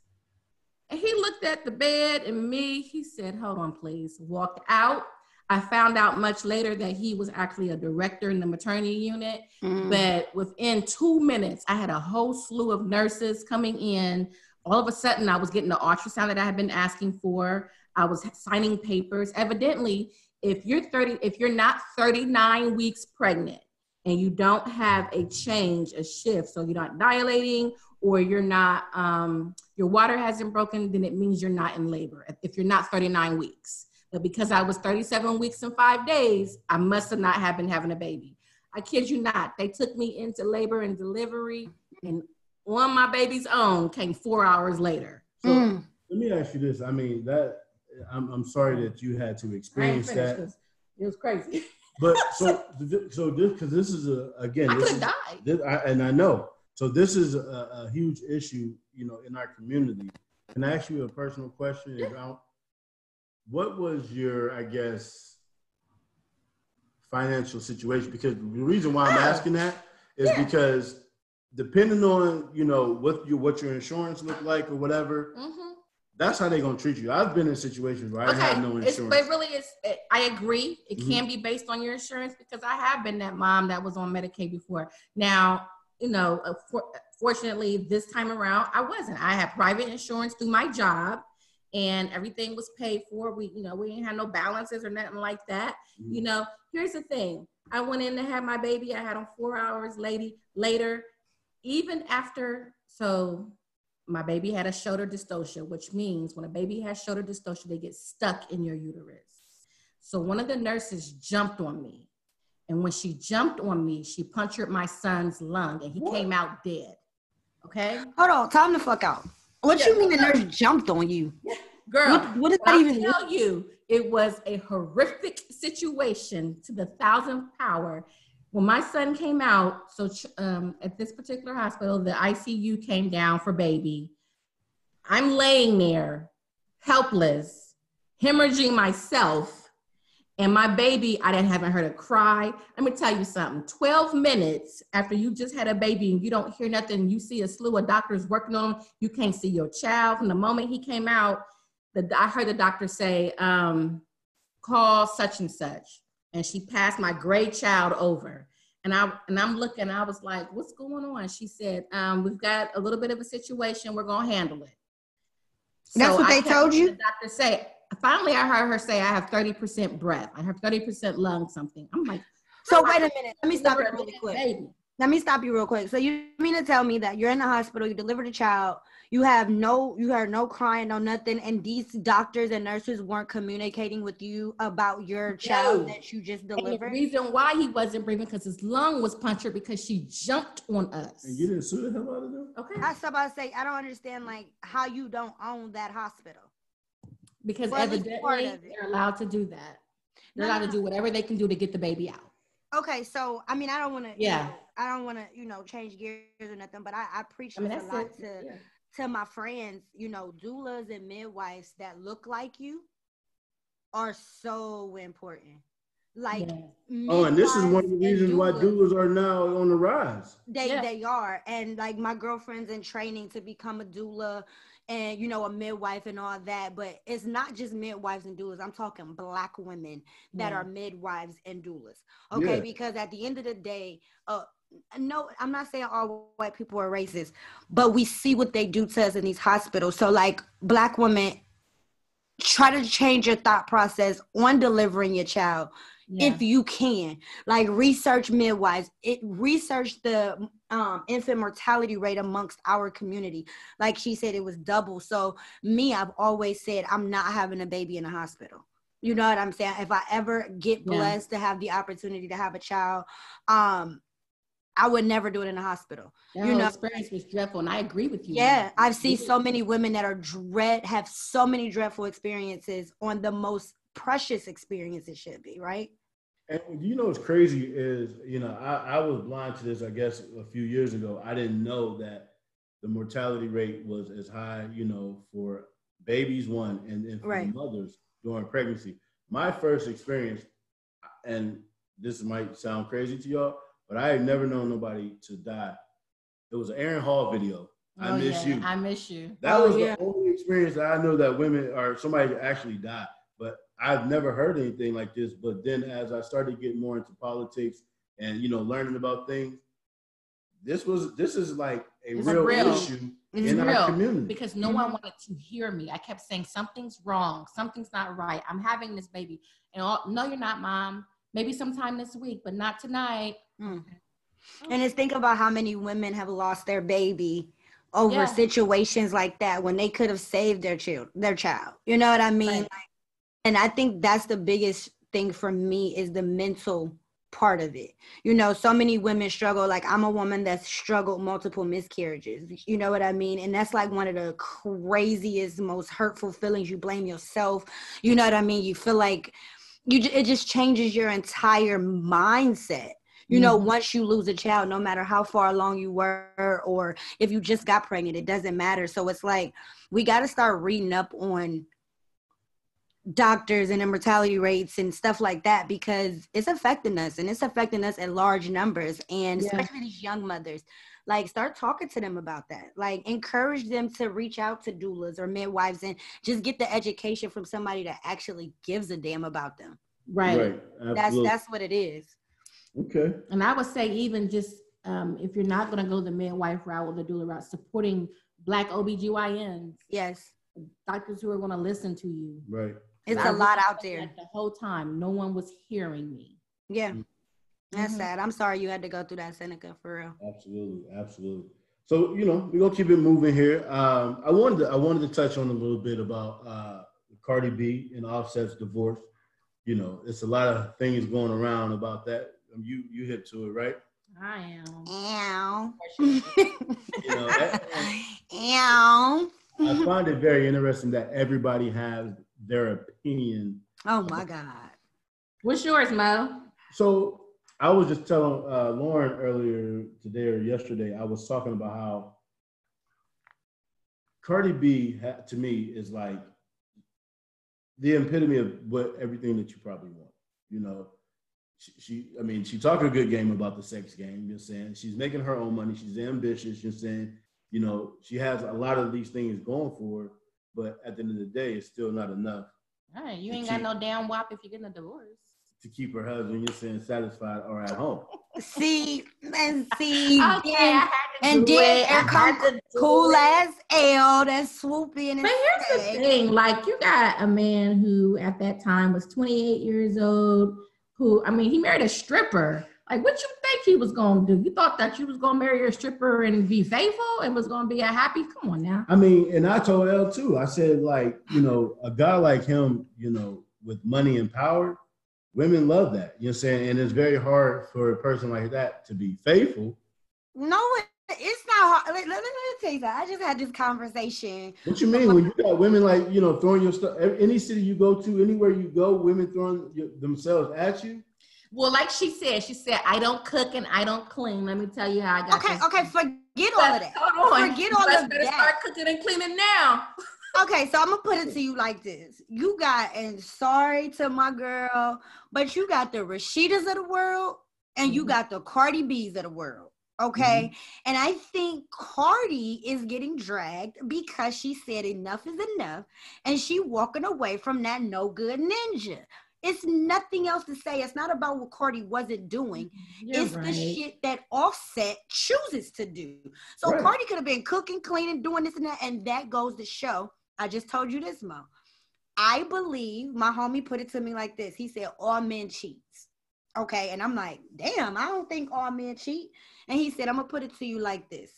And he looked at the bed and me. He said, Hold on, please. Walked out. I found out much later that he was actually a director in the maternity unit. Mm. But within two minutes, I had a whole slew of nurses coming in. All of a sudden, I was getting the ultrasound that I had been asking for. I was signing papers. Evidently, if you're 30, if you're not 39 weeks pregnant and you don't have a change, a shift, so you're not dilating or you're not um, your water hasn't broken then it means you're not in labor. If you're not 39 weeks. But because i was 37 weeks and five days i must have not have been having a baby. I kid you not. They took me into labor and delivery and on my baby's own came four hours later. So mm. let me ask you this. I mean that i'm, I'm sorry that you had to experience that. it was crazy. But so so this because this is a again I could have died. this, I, and i know so this is a, a, huge issue, you know, in our community. Can I ask you a personal question about what was your, I guess, financial situation? Because the reason why I'm asking that is yeah. because depending on, you know, what your what your insurance looked like or whatever, mm-hmm. that's how they're gonna treat you. I've been in situations where okay. I have no insurance. It's, but really, it's. It, I agree. It mm-hmm. can be based on your insurance because I have been that mom that was on Medicaid before. Now you know, uh, for, fortunately this time around, I wasn't. I had private insurance through my job and everything was paid for. We, you know, we didn't have no balances or nothing like that. Mm-hmm. You know, here's the thing. I went in to have my baby. I had him four hours lady, later. Even after, so my baby had a shoulder dystocia, which means when a baby has shoulder dystocia, they get stuck in your uterus. So one of the nurses jumped on me and when she jumped on me, she punctured my son's lung and he what? came out dead. Okay? Hold on, time the fuck out. What yeah. you mean the nurse jumped on you? Girl, what, what does that even mean? tell you? It was a horrific situation to the thousandth power. When my son came out, so um, at this particular hospital, the ICU came down for baby. I'm laying there, helpless, hemorrhaging myself and my baby, I didn't haven't heard a cry. Let me tell you something. 12 minutes after you just had a baby and you don't hear nothing, you see a slew of doctors working on him, you can't see your child. From the moment he came out, the, I heard the doctor say, um, call such and such. And she passed my gray child over. And I and I'm looking, I was like, what's going on? She said, um, we've got a little bit of a situation, we're gonna handle it. That's what I they told you? The doctor say. Finally, I heard her say I have thirty percent breath. I have thirty percent lung something. I'm like, So how wait a minute. Let me stop you deliver really quick. Baby. Let me stop you real quick. So you mean to tell me that you're in the hospital, you delivered a child, you have no, you heard no crying, no nothing, and these doctors and nurses weren't communicating with you about your child No. that you just And the delivered? reason why he wasn't breathing because his lung was punctured because she jumped on us. And you didn't sue the hell out of them? Okay. I was about to say, I don't understand like how you don't own that hospital. Because Well, at least part evidently they're allowed to do that. They're No, allowed no, to do whatever they can do to get the baby out. Okay, so I mean, I don't want to. Yeah. You know, I don't want to, you know, change gears or nothing, but I, I preach I mean, this a lot it. to Yeah. to my friends. You know, doulas and midwives that look like you are so important. Like, Yeah. Oh, and this is one of the midwives and reasons why doulas, doulas are now on the rise. They Yeah. they are, and like my girlfriend's in training to become a doula, and you know a midwife and all that. But it's not just midwives and doulas. I'm talking black women that Yeah. are midwives and doulas. Okay, Yeah. because at the end of the day, uh, no, I'm not saying all white people are racist, but we see what they do to us in these hospitals. So like black women, try to change your thought process on delivering your child Yeah. if you can like research midwives it research the um, infant mortality rate amongst our community. Like she said it was double. So me i've always said i'm not having a baby in a hospital. You know what i'm saying? If i ever get Yeah. blessed to have the opportunity to have a child um i would never do it in a hospital. That you know- experience was dreadful, and I agree with you. yeah, I've seen so many women that are dread have so many dreadful experiences on the most precious experience it should be, right? And you know what's crazy is, you know, I, I was blind to this, I guess, a few years ago. I didn't know that the mortality rate was as high, you know, for babies, one, and, and for Right. mothers during pregnancy. My first experience, and this might sound crazy to y'all, but I had never known nobody to die. It was an Aaron Hall video. I Oh, miss yeah, you. I miss you. That Oh, was yeah. the only experience that I know that women or somebody actually died. But I've never heard anything like this. But then as I started getting more into politics and you know learning about things, this was this is like a It's a real, real- issue it's in our community. because no one wanted to hear me. I kept saying something's wrong, something's not right. I'm having this baby, and all, no, you're not, mom. Maybe sometime this week, but not tonight. Mm. And just think about how many women have lost their baby over Yeah. situations like that when they could have saved their child, their child. You know what I mean? Right. Like, and I think that's the biggest thing for me is the mental part of it. You know, so many women struggle. Like I'm a woman that's struggled multiple miscarriages. You know what I mean? And that's like one of the craziest, most hurtful feelings. You blame yourself. You know what I mean? You feel like you. It just changes your entire mindset. You know, Mhm. once you lose a child, no matter how far along you were, or if you just got pregnant, it doesn't matter. So it's like we got to start reading up on doctors and immortality rates and stuff like that because it's affecting us and it's affecting us in large numbers and Yeah. especially these young mothers like start talking to them about that like encourage them to reach out to doulas or midwives and just get the education from somebody that actually gives a damn about them Right. that's that's what it is okay. And I would say even just um, if you're not going to go the midwife route or the doula route, supporting Black OBGYNs, yes doctors who are going to listen to you. Right. It's I a lot out there The whole time, no one was hearing me. yeah Mm. that's sad i'm sorry you had to go through that seneca for real Absolutely, absolutely. So you know, we're gonna keep it moving here. Um, I wanted to, I wanted to touch on a little bit about uh, Cardi B and Offset's divorce. You know, it's a lot of things going around about that. Um, You you hit to it, right? I am. Ow. You know, that- Ow. I find it very interesting that everybody has their opinion. Oh my God. What's yours, Mo? So I was just telling uh, Lauren earlier today or yesterday. I was talking about how Cardi B ha- to me is like the epitome of what everything that you probably want. You know, she, she I mean, she talked a good game about the sex game. You're saying she's making her own money. She's ambitious. You're saying, you know, she has a lot of these things going for her, but at the end of the day, it's still not enough All right, you ain't got no damn WAP if you're getting a divorce. to keep her husband. You're saying satisfied or at home. See, and see, Okay, I then, and then there comes cool ass L that's swooping. But here's the thing: like you got a man who at that time was 28 years old. Who I mean, he married a stripper. Like, what you think he was gonna do? You thought that you was gonna marry a stripper and be faithful and was gonna be a happy? Come on now. I mean, and I told L too. I said, like, you know, a guy like him, you know, with money and power, women love that. You know what I'm saying? And it's very hard for a person like that to be faithful. No, it's not hard. Let, let, let me tell you that. I just had this conversation. What you mean when you got women like you know throwing your stuff? Any city you go to, anywhere you go, women throwing your, themselves at you. Well, like she said, she said, "I don't cook and I don't clean." Let me tell you how I got. Okay, this. okay, forget all of that. Hold on. Forget all Let's of that. Start cooking and cleaning now. okay, so I'm gonna put it to you like this: You got, and sorry to my girl, but you got the Rashidas of the world, and you mm-hmm. got the Cardi B's of the world. Okay. Mm-hmm. And I think Cardi is getting dragged because she said enough is enough and she walking away from that no good ninja. It's nothing else to say. It's not about what Cardi wasn't doing. Mm-hmm. You're it's right. the shit that Offset chooses to do. So right. Cardi could have been cooking, cleaning, doing this and that, and that goes to show. I just told you this, Mo. I believe my homie put it to me like this. He said, "All men cheats." Okay, and I'm like, "Damn, I don't think all men cheat." And he said, I'm gonna put it to you like this.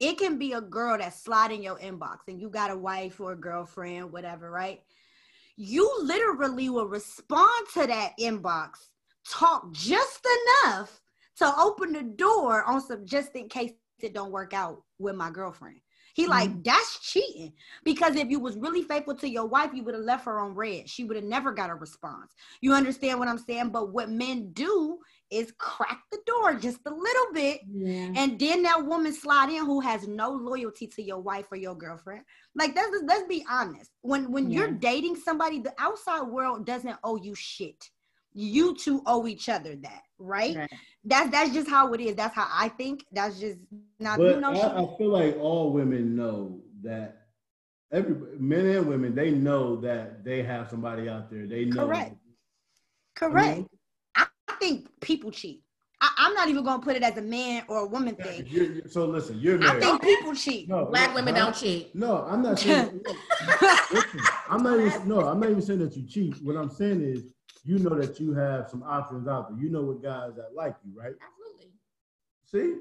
It can be a girl that's sliding your inbox and you got a wife or a girlfriend, whatever, right? You literally will respond to that inbox, talk just enough to open the door on some just in case it don't work out with my girlfriend. He mm-hmm. like that's cheating because if you was really faithful to your wife, you would have left her on red. She would have never got a response. You understand what I'm saying? But what men do is crack the door just a little bit, yeah. and then that woman slide in who has no loyalty to your wife or your girlfriend. Like let's let's be honest. When when yeah. you're dating somebody, the outside world doesn't owe you shit. You two owe each other that, right? right. That's that's just how it is. That's how I think. That's just not. But you know, I, I feel like all women know that every men and women they know that they have somebody out there. They know. Correct. Correct. Mm-hmm. I mean, think people cheat. I, am not even gonna put it as a man or a woman thing. You're, you're, so listen, you're married. I think people cheat. No, Black women don't cheat. No, I'm not saying. listen, I'm not even. No, I'm not even saying that you cheat. What I'm saying is, you know that you have some options out there. You know what guys that like you, right? Absolutely. See,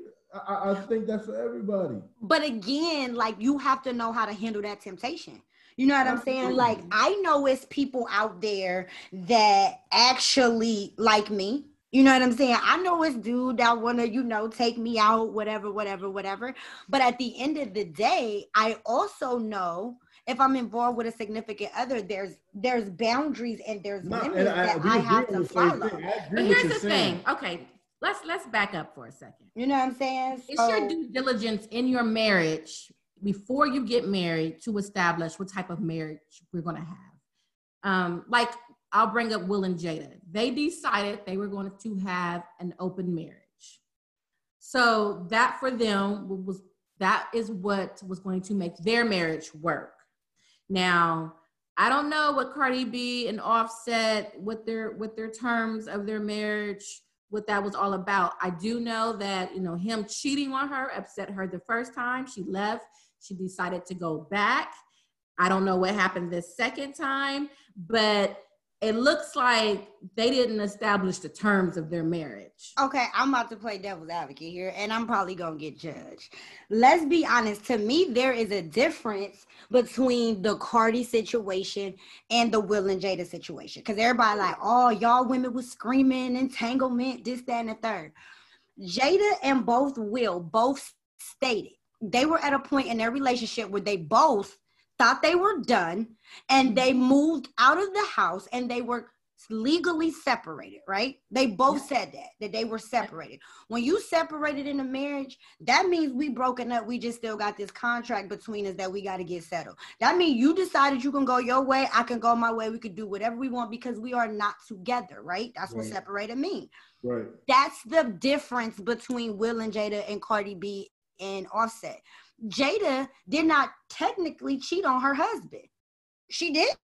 I, I think that's for everybody. But again, like you have to know how to handle that temptation. You know what I'm saying? Like I know it's people out there that actually like me. You know what I'm saying? I know it's dude that wanna, you know, take me out, whatever, whatever, whatever. But at the end of the day, I also know if I'm involved with a significant other, there's there's boundaries and there's no, limits and I, that I, have to follow. But here's the saying. thing. Okay, let's let's back up for a second. You know what I'm saying? It's so, your due diligence in your marriage before you get married to establish what type of marriage we're going to have. Um, like I'll bring up Will and Jada. They decided they were going to have an open marriage. So that for them was that is what was going to make their marriage work. Now, I don't know what Cardi B and Offset what their what their terms of their marriage what that was all about. I do know that you know him cheating on her upset her the first time she left. She decided to go back. I don't know what happened this second time, but it looks like they didn't establish the terms of their marriage. Okay, I'm about to play devil's advocate here, and I'm probably gonna get judged. Let's be honest. To me, there is a difference between the Cardi situation and the Will and Jada situation. Because everybody like, oh, y'all women was screaming entanglement, this, that, and the third. Jada and both Will both stated they were at a point in their relationship where they both thought they were done and they mm-hmm. moved out of the house and they were legally separated, right? They both said that, that they were separated. When you separated in a marriage, that means we broken up. We just still got this contract between us that we got to get settled. That means you decided you can go your way, I can go my way. We could do whatever we want because we are not together, right? That's right. what separated means. Right. That's the difference between Will and Jada and Cardi B and Offset. Jada did not technically cheat on her husband. She didn't.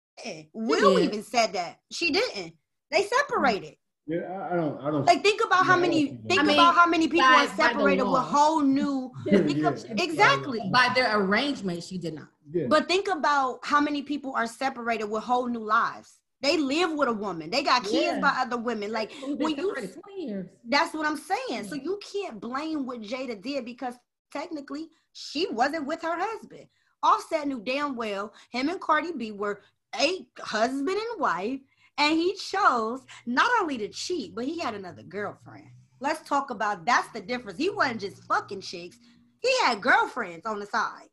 Will did. even said that. She didn't. They separated. Yeah, I, I don't. I don't. Like think about how many think I mean, about how many people by- are separated with whole new think Yeah. of- exactly. By their arrangement, she did not. yeah. But think about how many people are separated with whole new lives. They live with a woman. They got kids Yeah. by other women. Like when you separated 20. That's what I'm saying. So you can't blame what Jada did because technically she wasn't with her husband. Offset knew damn well him and Cardi B were a husband and wife, and he chose not only to cheat, but he had another girlfriend. Let's talk about that's the difference. He wasn't just fucking chicks, he had girlfriends on the side.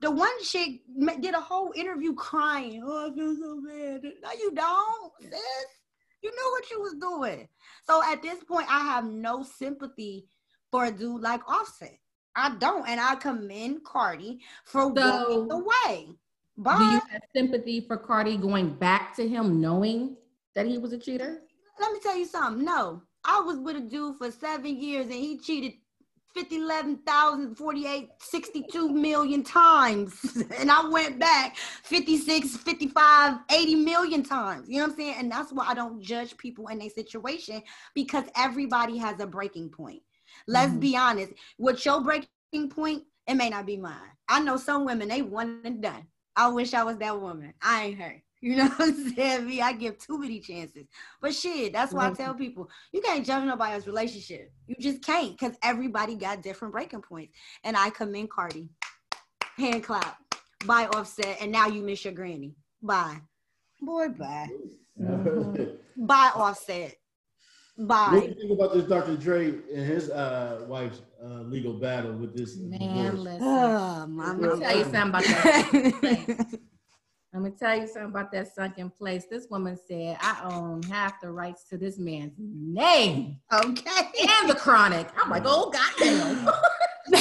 The one chick did a whole interview crying. Oh, I feel so bad. No, you don't, sis. You knew what you was doing. So at this point, I have no sympathy for a dude like Offset. I don't, and I commend Cardi for So- walking away. But Do you have sympathy for Cardi going back to him knowing that he was a cheater? let me tell you something. No, I was with a dude for seven years, and he cheated 50, 11,000, 48, 62 million times. and I went back 56, 55, 80 million times. You know what I'm saying? And that's why I don't judge people in a situation because everybody has a breaking point. Let's Mhm. be honest. What's your breaking point? It may not be mine. I know some women, they one and done. I wish I was that woman. I ain't her. You know what I'm saying? Me, I give too many chances. But shit, that's why I tell people you can't judge nobody's relationship. You just can't because everybody got different breaking points. And I commend Cardi. Hand clap. Bye, offset. And now you miss your granny. Bye. Boy, bye. Mhm. Bye, offset. What do you think about this Dr. Dre and his uh, wife's uh, legal battle with this Man, divorce? listen. Oh, my Let me tell you something about that. mama. Let me tell you something about that sunken place. This woman said, I own half the rights to this man's name okay. and the chronic. I'm like, oh, goddamn.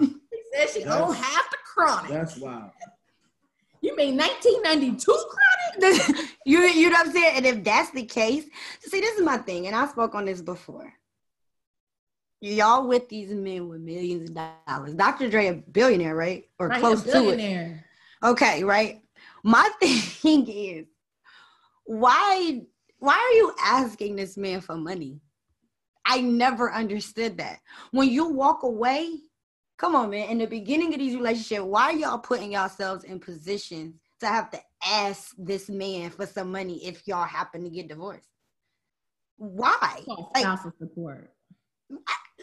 she said she owned That's- half the chronic. That's wild. You mean 1992 chronic? you, you know what I'm saying? And if that's the case, see, this is my thing, and I spoke on this before. Y'all with these men with millions of dollars. Dr. Dre a billionaire, right? Or close to it. Okay, right. My thing is, why why are you asking this man for money? I never understood that. When you walk away, come on, man. In the beginning of these relationships, why are y'all putting yourselves in positions to have to ask this man for some money if y'all happen to get divorced? Why? Called Like- spousal support.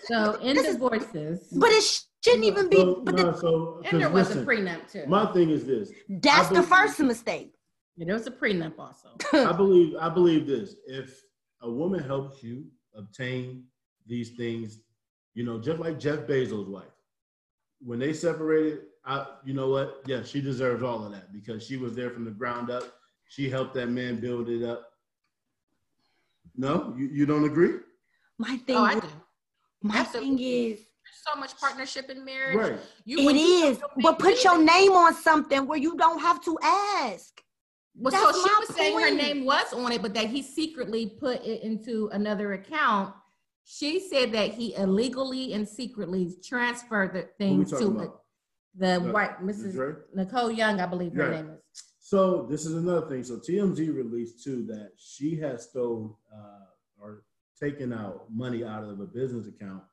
So in This is- divorces, But it shouldn't even be. So, But no, the, so, and there 'cause was listen, a prenup too. my thing is this. that's I the first mistake. Yeah, there was a prenup also. I believe I believe this. If a woman helps you obtain these things, you know, just like Jeff Bezos' wife, when they separated, I you know what? Yeah, she deserves all of that because she was there from the ground up. She helped that man build it up. No, you, you don't agree? My oh, thing. Oh, I is- do. my Absolutely. thing is. There's so much partnership in marriage. Right. You, It when you but put your name on something where you don't have to ask. Well, so she my was saying her name was on it, but that he secretly put it into another account. She said that he illegally and secretly transferred the Who we things to about? The The- white Mrs. Dre? Nicole Young, I believe her Right. name is. So this is another thing. So TMZ released too that she has stole uh, or taken out money out of a business account.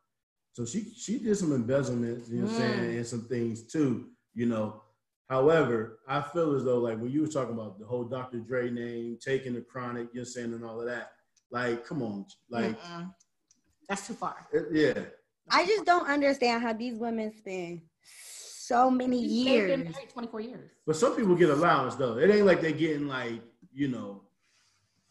So she she did some embezzlement, you know what I'm saying, Mm. and some things too, you know. However, I feel as though like when you were talking about the whole Dr. Dre name, taking the chronic, you're saying and all of that, like, come on, like, Mm-mm. that's too far. it- yeah, I just don't understand how these women spend so many They've been years. married 24 years. But some people get allowance though. It ain't like they're getting like, you know,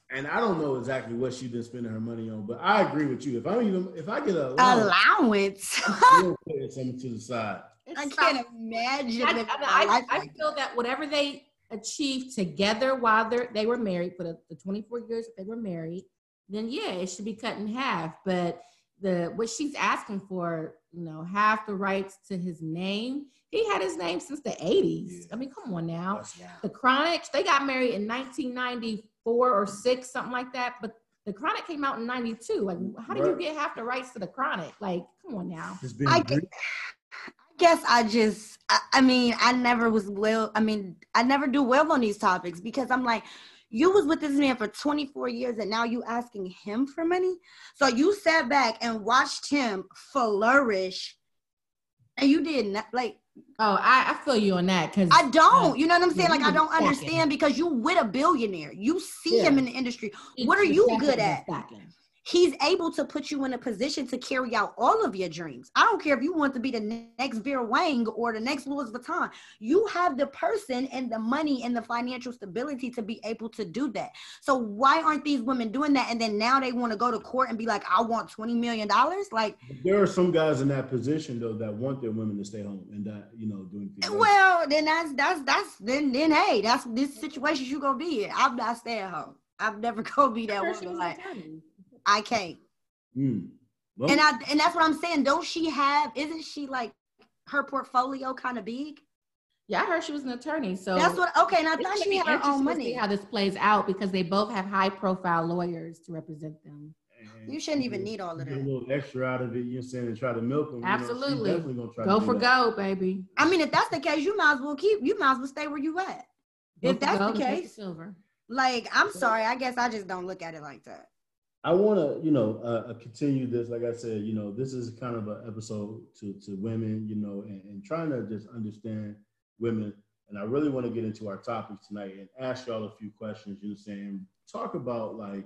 and I don't know exactly what she's been spending her money on, but I agree with you. If I even if I get a allowance, Allowance. we'll put something to the side. I can't not- imagine I, living I, I- life I like feel that whatever they achieved together while they they were married for the, the 24 years that they were married, then yeah, it should be cut in half. But the what she's asking for, you know, half the rights to his name. He had his name since the 80s. Yeah. I mean, come on now. That's wild. The Chronic, they got married in 1994 or six, something like that. But the Chronic came out in 92. Like, how do you get half the rights to the Chronic? Like, come on now. It's been I great. I guess I just, I, I mean, I never was well. I mean, I never do well on these topics because I'm like, You was with this man for 24 years and now you asking him for money. So you sat back and watched him flourish and you did not like Oh, I, I feel you on that because I don't. Uh, you know what I'm saying? Like I don't understand because you with a billionaire. You see Yeah. him in the industry. What are you good at? Stacking. He's able to put you in a position to carry out all of your dreams. I don't care if you want to be the next Vera Wang or the next Louis Vuitton. You have the person and the money and the financial stability to be able to do that. So why aren't these women doing that? And then now they want to go to court and be like, I want $20 million. Like, There are some guys in that position though that want their women to stay home and that you know doing things. well, then that's that's that's then then hey, that's this situation you gonna be in. I'm not staying home. I'm never gonna be that I woman. Like attorney. I can't. Mm. Well, And I and that's what I'm saying. Don't she have? Isn't she like her portfolio kind of big? Yeah, I heard she was an attorney. So That's what. Okay, and I it's thought gonna she be had her interesting own to see money. how this plays out because they both have high profile lawyers to represent them. and You shouldn't even need all of get that. A little extra out of it, you know what I'm saying, and try to milk them. You know, Absolutely. definitely gonna try Go to do for gold, baby. I mean, if that's the case, you might as well keep. You might as well stay where you at. Go If that's the gold and case- silver. Like, I'm sorry. I guess I just don't look at it like that. I want to, you know, uh, uh, continue this. Like I said, you know, this is kind of an episode to to women, you know, and, and trying to just understand women. And I really want to get into our topic tonight and ask y'all a few questions. You know, saying talk about like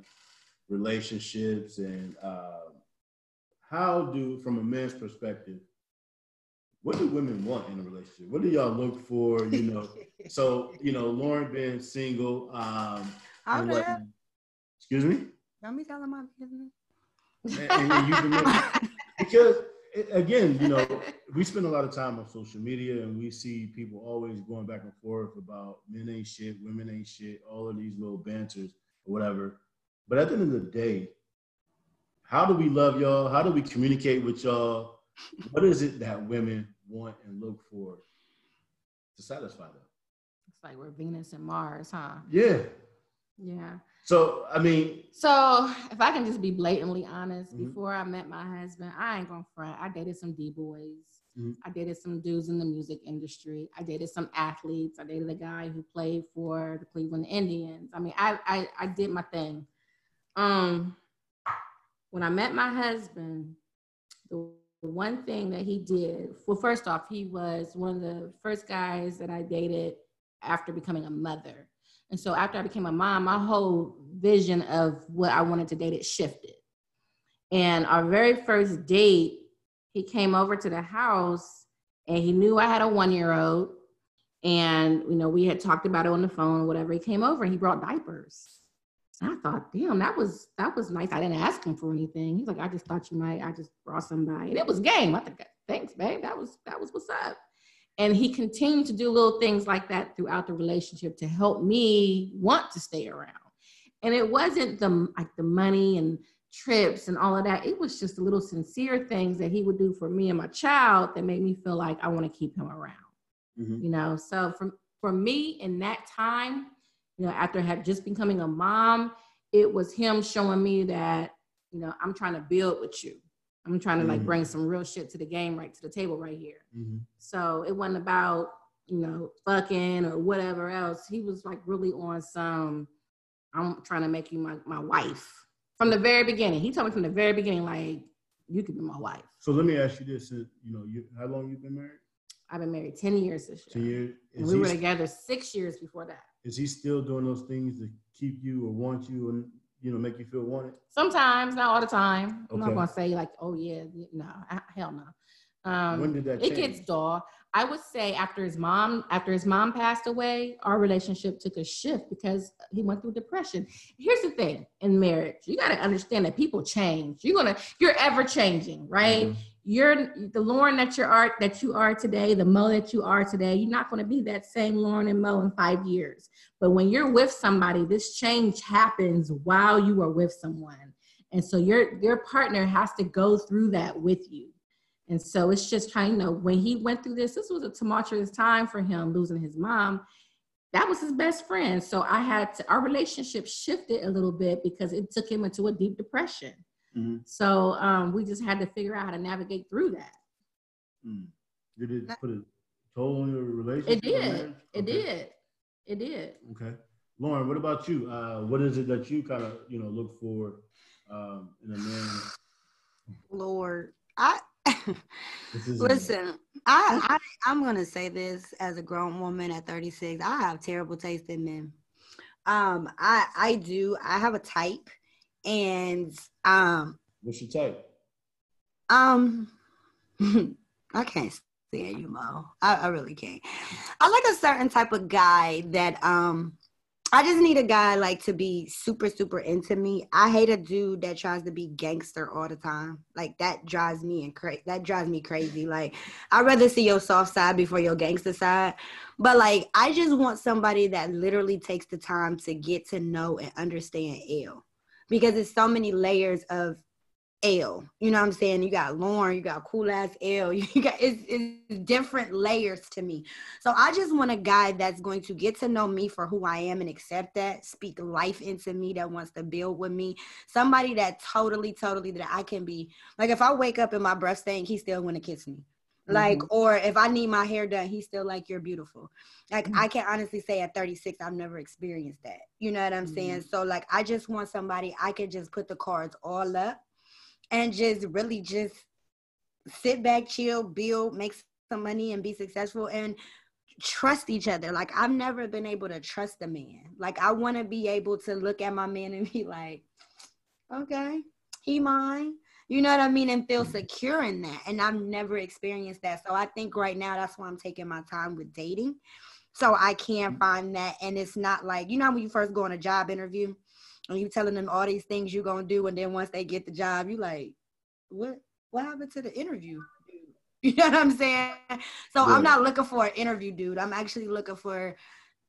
relationships and uh, how do, from a man's perspective, what do women want in a relationship? What do y'all look for? You know, so you know, Lauren being single, um, the. Excuse me. Don't be telling my business. And- and you've been- because again, you know, we spend a lot of time on social media and we see people always going back and forth about men ain't shit, women ain't shit, all of these little banters or whatever. But at the end of the day, how do we love y'all? How do we communicate with y'all? What is it that women want and look for to satisfy them? It's like we're Venus and Mars, huh? Yeah. Yeah. So I mean, So if I can just be blatantly honest, Mhm. before I met my husband, I ain't gonna front. I dated some D boys. Mhm. I dated some dudes in the music industry. I dated some athletes. I dated a guy who played for the Cleveland Indians. I mean, I I, I did my thing. Um, when I met my husband, the one thing that he did, well, first off, he was one of the first guys that I dated after becoming a mother. And so after I became a mom, my whole vision of what I wanted to date it shifted. And our very first date, he came over to the house and he knew I had a one year old. And, you know, we had talked about it on the phone whatever. He came over and he brought diapers. And I thought, damn, that was that was nice. I didn't ask him for anything. He's like, I just thought you might. I just brought somebody, and it was game. I think, thanks, babe. That was that was what's up. And he continued to do little things like that throughout the relationship to help me want to stay around. And it wasn't the like the money and trips and all of that. It was just the little sincere things that he would do for me and my child that made me feel like I want to keep him around mhm. you know so for for me in that time you know after had just becoming a mom it was him showing me that you know i'm trying to build with you i'm trying to like Mhm. bring some real shit to the game right to the table right here Mhm. so it wasn't about you know fucking or whatever else he was like really on some i'm trying to make you my, my wife from the very beginning he told me from the very beginning like you could be my wife So let me ask you this: You know, you, how long you've been married? i've been married 10 years this year Ten years. and we were together six years before that is he still doing those things to keep you or want you and you know make you feel wanted? Sometimes, not all the time. I'm not gonna say like, oh yeah, no, hell no. Um, when did that it change? gets dull. I would say after his mom, after his mom passed away, our relationship took a shift because he went through depression. Here's the thing in marriage, you got to understand that people change. You're gonna, you're ever changing, right? Mhm. You're the Lauren that you are that you are today, the Mo that you are today. You're not going to be that same Lauren and Mo in five years. But when you're with somebody, this change happens while you are with someone, and so your your partner has to go through that with you. And so it's just trying, you know, when he went through this, this was a tumultuous time for him losing his mom. That was his best friend. So I had to, our relationship shifted a little bit because it took him into a deep depression. Mhm. So um, we just had to figure out how to navigate through that. Mm. Did it put a toll on your relationship? It did. marriage? It Okay. did. It did. Okay. Lauren, what about you? Uh, what is it that you kind of you know look for um, in a man? Lord, I listen. I, I I'm gonna say this as a grown woman at 36. I have terrible taste in men. Um, I I do. I have a type, and um, what's your type? Um, I can't stand you, Mo. I, I really can't. I like a certain type of guy that um I just need a guy like to be super, super into me. I hate a dude that tries to be gangster all the time. Like that drives me and crazy. That drives me crazy. Like I'd rather see your soft side before your gangster side. But like I just want somebody that literally takes the time to get to know and understand L. Because it's so many layers of L. You know what I'm saying? You got Lauren, you got cool ass L. You got it's, it's different layers to me. So I just want a guy that's going to get to know me for who I am and accept that, speak life into me, that wants to build with me. Somebody that totally, totally that I can be like if I wake up and my breath stink, he still to kiss me. Like, mm-hmm. or if I need my hair done, he's still like, You're beautiful. Like, mm-hmm. I can honestly say at 36, I've never experienced that. You know what I'm mm-hmm. saying? So, like, I just want somebody I can just put the cards all up and just really just sit back, chill, build, make some money, and be successful and trust each other. Like I've never been able to trust a man. Like I want to be able to look at my man and be like, okay, he mine. You know what I mean? And feel mm-hmm. secure in that. And I've never experienced that. So I think right now that's why I'm taking my time with dating. So I can mm-hmm. find that. And it's not like, you know, when you first go on a job interview and you telling them all these things you're gonna do, and then once they get the job, you like, what what happened to the interview? You know what I'm saying? So yeah. I'm not looking for an interview dude. I'm actually looking for,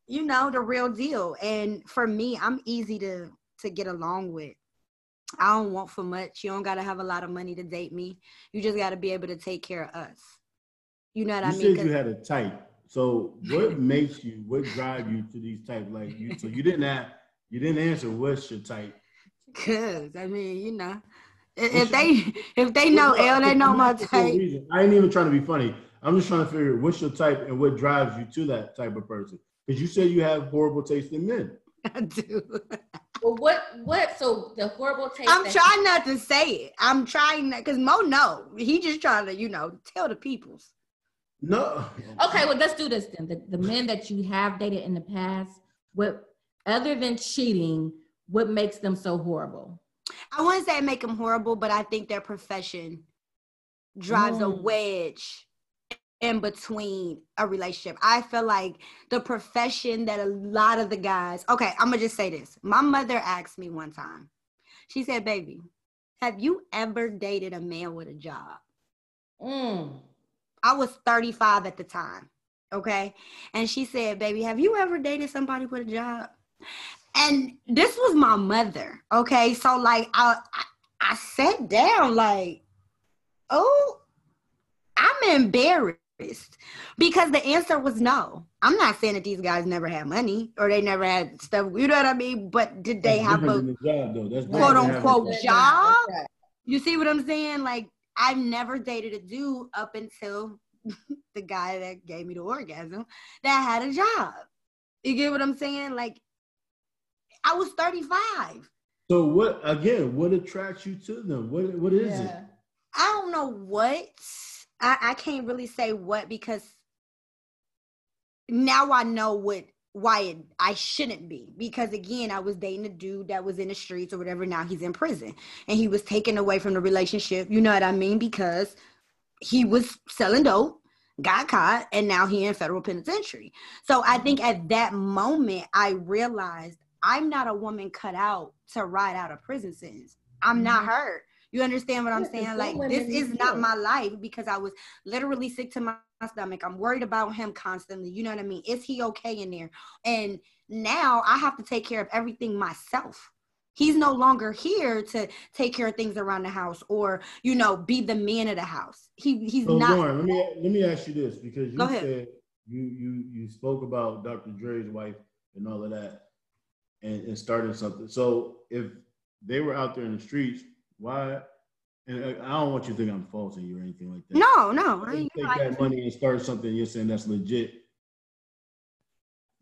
you know, the real deal. And for me, I'm easy to to get along with. I don't want for much. You don't gotta have a lot of money to date me. You just gotta be able to take care of us. You know what you I mean? You said you had a type. So what makes you? What drive you to these types? Like you? So you didn't have you didn't answer what's your type. Cause I mean, you know, if, they if they know L, they know my type. I ain't even trying to be funny. I'm just trying to figure what's your type and what drives you to that type of person. Because you say you have horrible taste in men. I do. Well, what what? So the horrible taste. I'm trying not to say it. I'm trying not because Mo no, he just trying to you know tell the peoples. No. Okay, well let's do this then. The, the men that you have dated in the past, what other than cheating, what makes them so horrible? I wouldn't say make them horrible, but I think their profession drives mm. a wedge in between a relationship. I feel like the profession that a lot of the guys, okay, I'm gonna just say this. My mother asked me one time, she said, Baby, have you ever dated a man with a job? Mm. I was 35 at the time, okay? And she said, Baby, have you ever dated somebody with a job? And this was my mother. Okay. So like I I, I sat down like, oh, I'm embarrassed because the answer was no. I'm not saying that these guys never had money or they never had stuff. You know what I mean? But did they That's have a the job, though. That's quote unquote job? You see what I'm saying? Like I've never dated a dude up until the guy that gave me the orgasm that had a job. You get what I'm saying? Like I was 35. So what again, what attracts you to them? What what is yeah. it? I don't know what. I, I can't really say what because now I know what why it, I shouldn't be because again I was dating a dude that was in the streets or whatever now he's in prison and he was taken away from the relationship you know what I mean because he was selling dope got caught and now he in federal penitentiary so I think at that moment I realized I'm not a woman cut out to ride out a prison sentence. I'm not mm-hmm. her. You understand what I'm saying? Like this is not my life because I was literally sick to my stomach. I'm worried about him constantly. You know what I mean? Is he okay in there? And now I have to take care of everything myself. He's no longer here to take care of things around the house or, you know, be the man of the house. He he's so not. Lauren, let me let me ask you this because you said you you you spoke about Dr. Dre's wife and all of that and, and starting something. So if they were out there in the streets, why? And uh, I don't want you to think I'm faulting you or anything like that. No, no. I take that money and start something. You're saying that's legit.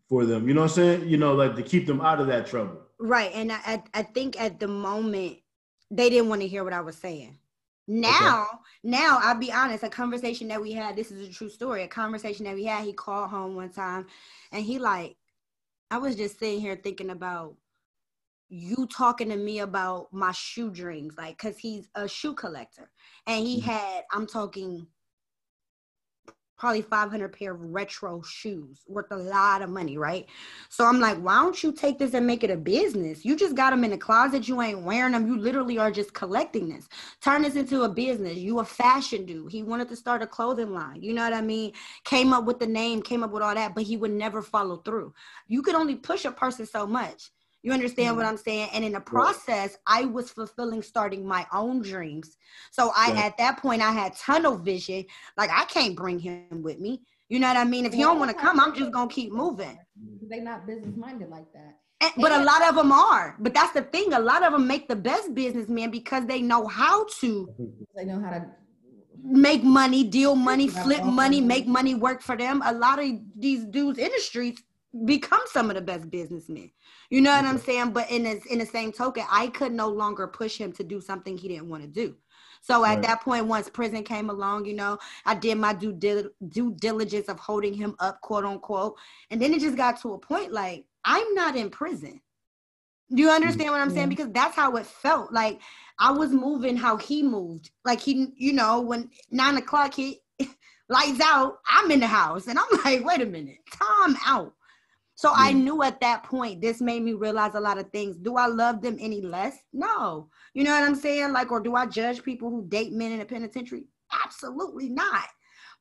for them. You know what I'm saying? You know, like to keep them out of that trouble. Right. And I, I think at the moment they didn't want to hear what I was saying. Now, okay. now I'll be honest, a conversation that we had, this is a true story. A conversation that we had, he called home one time and he like, I was just sitting here thinking about you talking to me about my shoe dreams, like, cause he's a shoe collector. And he mm-hmm. had, I'm talking probably 500 pair of retro shoes worth a lot of money, right? So I'm like, why don't you take this and make it a business? You just got them in the closet. You ain't wearing them. You literally are just collecting this. Turn this into a business. You a fashion dude. He wanted to start a clothing line. You know what I mean? Came up with the name, came up with all that, but he would never follow through. You could only push a person so much. You understand mm-hmm. what I'm saying? And in the process, right. I was fulfilling starting my own dreams. So I right. at that point I had tunnel vision. Like I can't bring him with me. You know what I mean? If well, he don't want to come, I'm just gonna keep moving. They're not business minded like that. And, but a lot of them are. But that's the thing. A lot of them make the best businessmen because they know how to. They know how to make money, deal money, flip money, make money work for them. A lot of these dudes in the streets become some of the best businessmen. You know what I'm saying? But in this, in the same token, I could no longer push him to do something he didn't want to do. So at right. that point, once prison came along, you know, I did my due dil- due diligence of holding him up, quote unquote, and then it just got to a point like I'm not in prison. Do you mm, understand what I'm saying? Because that's how it felt. Like I was moving how he moved. Like he, you know, when nine o'clock hit, lights out, I'm in the house, and I'm like, wait a minute, time out. So. I knew at that point, this made me realize a lot of things. Do I love them any less? No. You know what I'm saying? Like, or do I judge people who date men in a penitentiary? Absolutely not.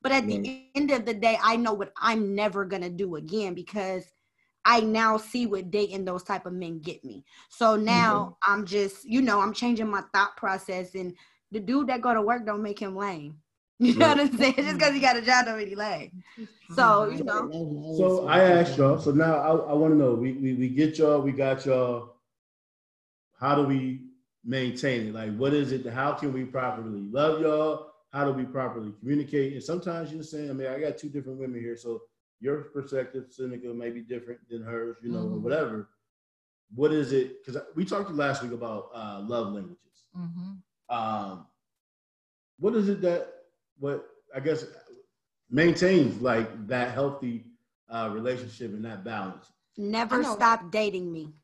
But at the end of the day, I know what I'm never gonna do again because I now see what dating those type of men get me. So now mm-hmm. I'm just, you know, I'm changing my thought process and the dude that go to work don't make him lame. You know what I'm saying? Just because he got a job don't really lame. So you know. So I asked y'all. So now I, I want to know. We, we we get y'all. We got y'all. How do we maintain it? Like, what is it? How can we properly love y'all? How do we properly communicate? And sometimes you're saying, I mean, I got two different women here, so your perspective, Seneca, may be different than hers, you know, mm-hmm. or whatever. What is it? Because we talked last week about uh, love languages. Mm-hmm. Um, what is it that what I guess maintains like that healthy uh, relationship and that balance. Never stop dating me.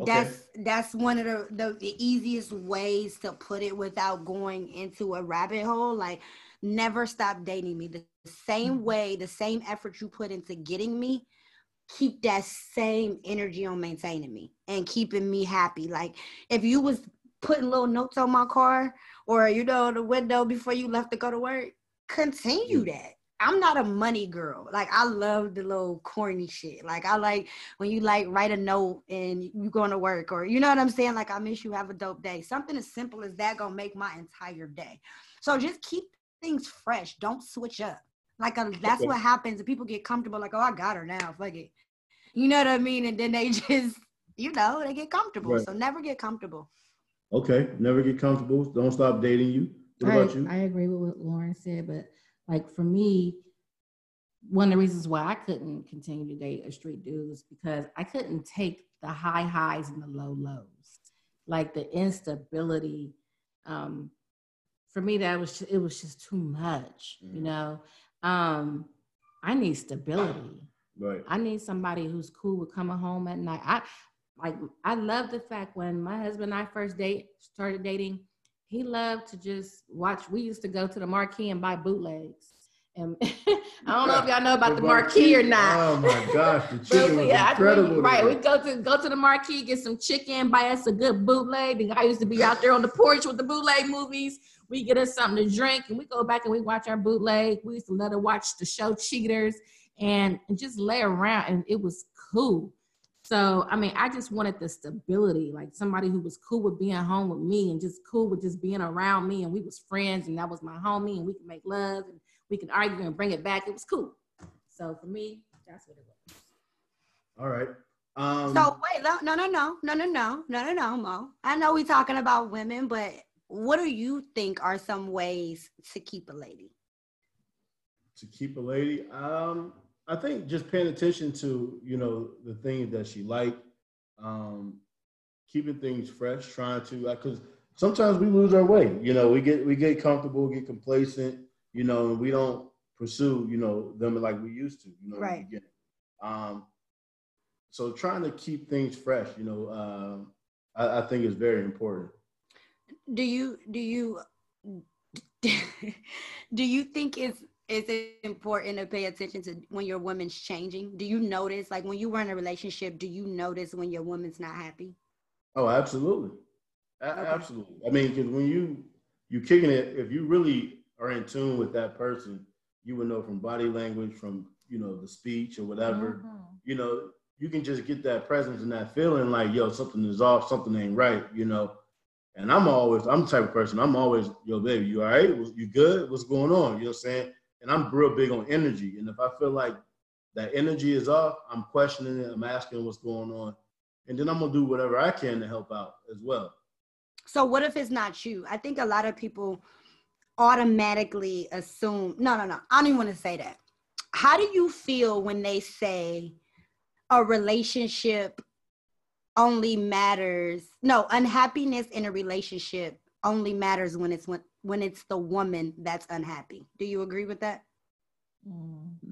Okay. That's that's one of the, the, the easiest ways to put it without going into a rabbit hole. Like never stop dating me. The same mm-hmm. way, the same effort you put into getting me, keep that same energy on maintaining me and keeping me happy. Like if you was putting little notes on my car or you know the window before you left to go to work. Continue that. I'm not a money girl. Like i love the little corny shit. Like i like when you like write a note and you going to work or you know what i'm saying? Like i miss you. Have a dope day. Something as simple as that gonna make my entire day. So just keep things fresh. Don't switch up. Like a, uh, that's what happens. And people get comfortable like oh i got her now. Fuck it. You know what i mean? And then they just you know they get comfortable. Right. so never get comfortable Okay, never get comfortable. Don't stop dating you. What I, about you? I agree with what Lauren said, but like for me, one of the reasons why I couldn't continue to date a street dude was because I couldn't take the high highs and the low lows, like the instability. Um, for me, that was just, it was just too much, mm-hmm. you know. Um, I need stability. Right. I need somebody who's cool with coming home at night. I like I love the fact when my husband and I first date started dating, he loved to just watch. We used to go to the marquee and buy bootlegs. And I don't know if y'all know about the, the marquee or not. Oh my gosh, the chicken was yeah, incredible. right, we go to go to the marquee, get some chicken, buy us a good bootleg. The guy used to be out there on the porch with the bootleg movies. We get us something to drink, and we go back and we watch our bootleg. We used to let her watch the show Cheaters and, and just lay around, and it was cool. So, I mean, I just wanted the stability, like somebody who was cool with being home with me and just cool with just being around me. And we was friends and that was my homie and we could make love and we could argue and bring it back. It was cool. So for me, that's what it was. All right. Um, so wait, no, no, no, no, no, no, no, no, no, Mo. I know we're talking about women, but what do you think are some ways to keep a lady? To keep a lady, um, I think just paying attention to you know the things that she liked, um, keeping things fresh, trying to because sometimes we lose our way. You know, we get we get comfortable, get complacent. You know, and we don't pursue you know them like we used to. You know, right. Um, so trying to keep things fresh, you know, uh, I, I think is very important. Do you do you do you think it's is it important to pay attention to when your woman's changing? Do you notice, like when you were in a relationship, do you notice when your woman's not happy? Oh, absolutely, a- okay. absolutely. I mean, because when you you kicking it, if you really are in tune with that person, you would know from body language, from you know the speech or whatever. Mm-hmm. You know, you can just get that presence and that feeling like, yo, something is off, something ain't right. You know, and I'm always, I'm the type of person, I'm always, yo, baby, you all right? You good? What's going on? You know what I'm saying? And I'm real big on energy. And if I feel like that energy is off, I'm questioning it, I'm asking what's going on. And then I'm gonna do whatever I can to help out as well. So what if it's not you? I think a lot of people automatically assume, no, no, no, I don't even want to say that. How do you feel when they say a relationship only matters no unhappiness in a relationship only matters when it's when, it's the woman that's unhappy. Do you agree with that?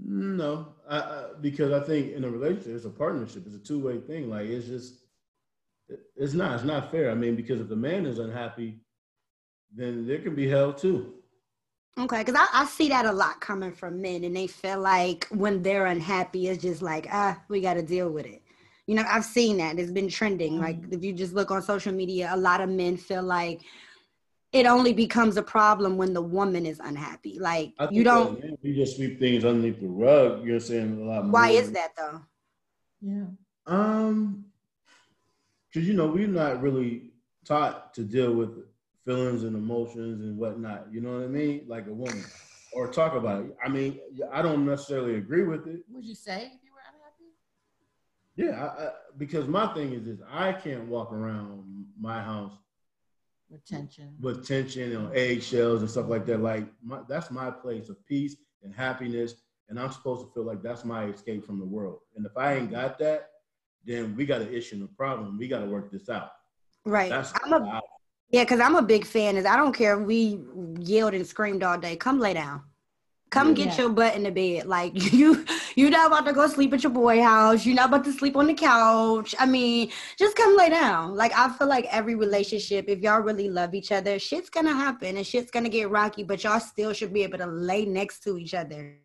No. I, I, because i think in a relationship it's a partnership. It's a two-way thing. Like it's just it's not it's not fair. I mean because if the man is unhappy then there can be hell too. Okay, because I, I, see that a lot coming from men, and they feel like when they're unhappy, it's just like, ah, we got to deal with it. You know i've seen that. It's been trending. Mm-hmm. like if you just look on social media a lot of men feel like it only becomes a problem when the woman is unhappy. Like you don't that, you just sweep things underneath the rug you're saying a lot more. why is that though? Yeah. Um because you know we're not really taught to deal with feelings and emotions and whatnot you know what i mean? Like a woman or talk about it. I mean i don't necessarily agree with it. Would you say if you were unhappy? yeah, I, I, because my thing is this: I can't walk around my house with tension, with tension and eggshells and stuff like that. Like my, that's my place of peace and happiness, and I'm supposed to feel like that's my escape from the world. And if I ain't got that, then we got an issue and a problem. We got to work this out. Right. That's I'm a, yeah, because I'm a big fan. Is I don't care if we yelled and screamed all day. Come lay down. Come yeah. get your butt in the bed. Like you, you're not about to go sleep at your boy house. You're not about to sleep on the couch. I mean, just come lay down. Like I feel like every relationship, if y'all really love each other, shit's gonna happen and shit's gonna get rocky, but y'all still should be able to lay next to each other.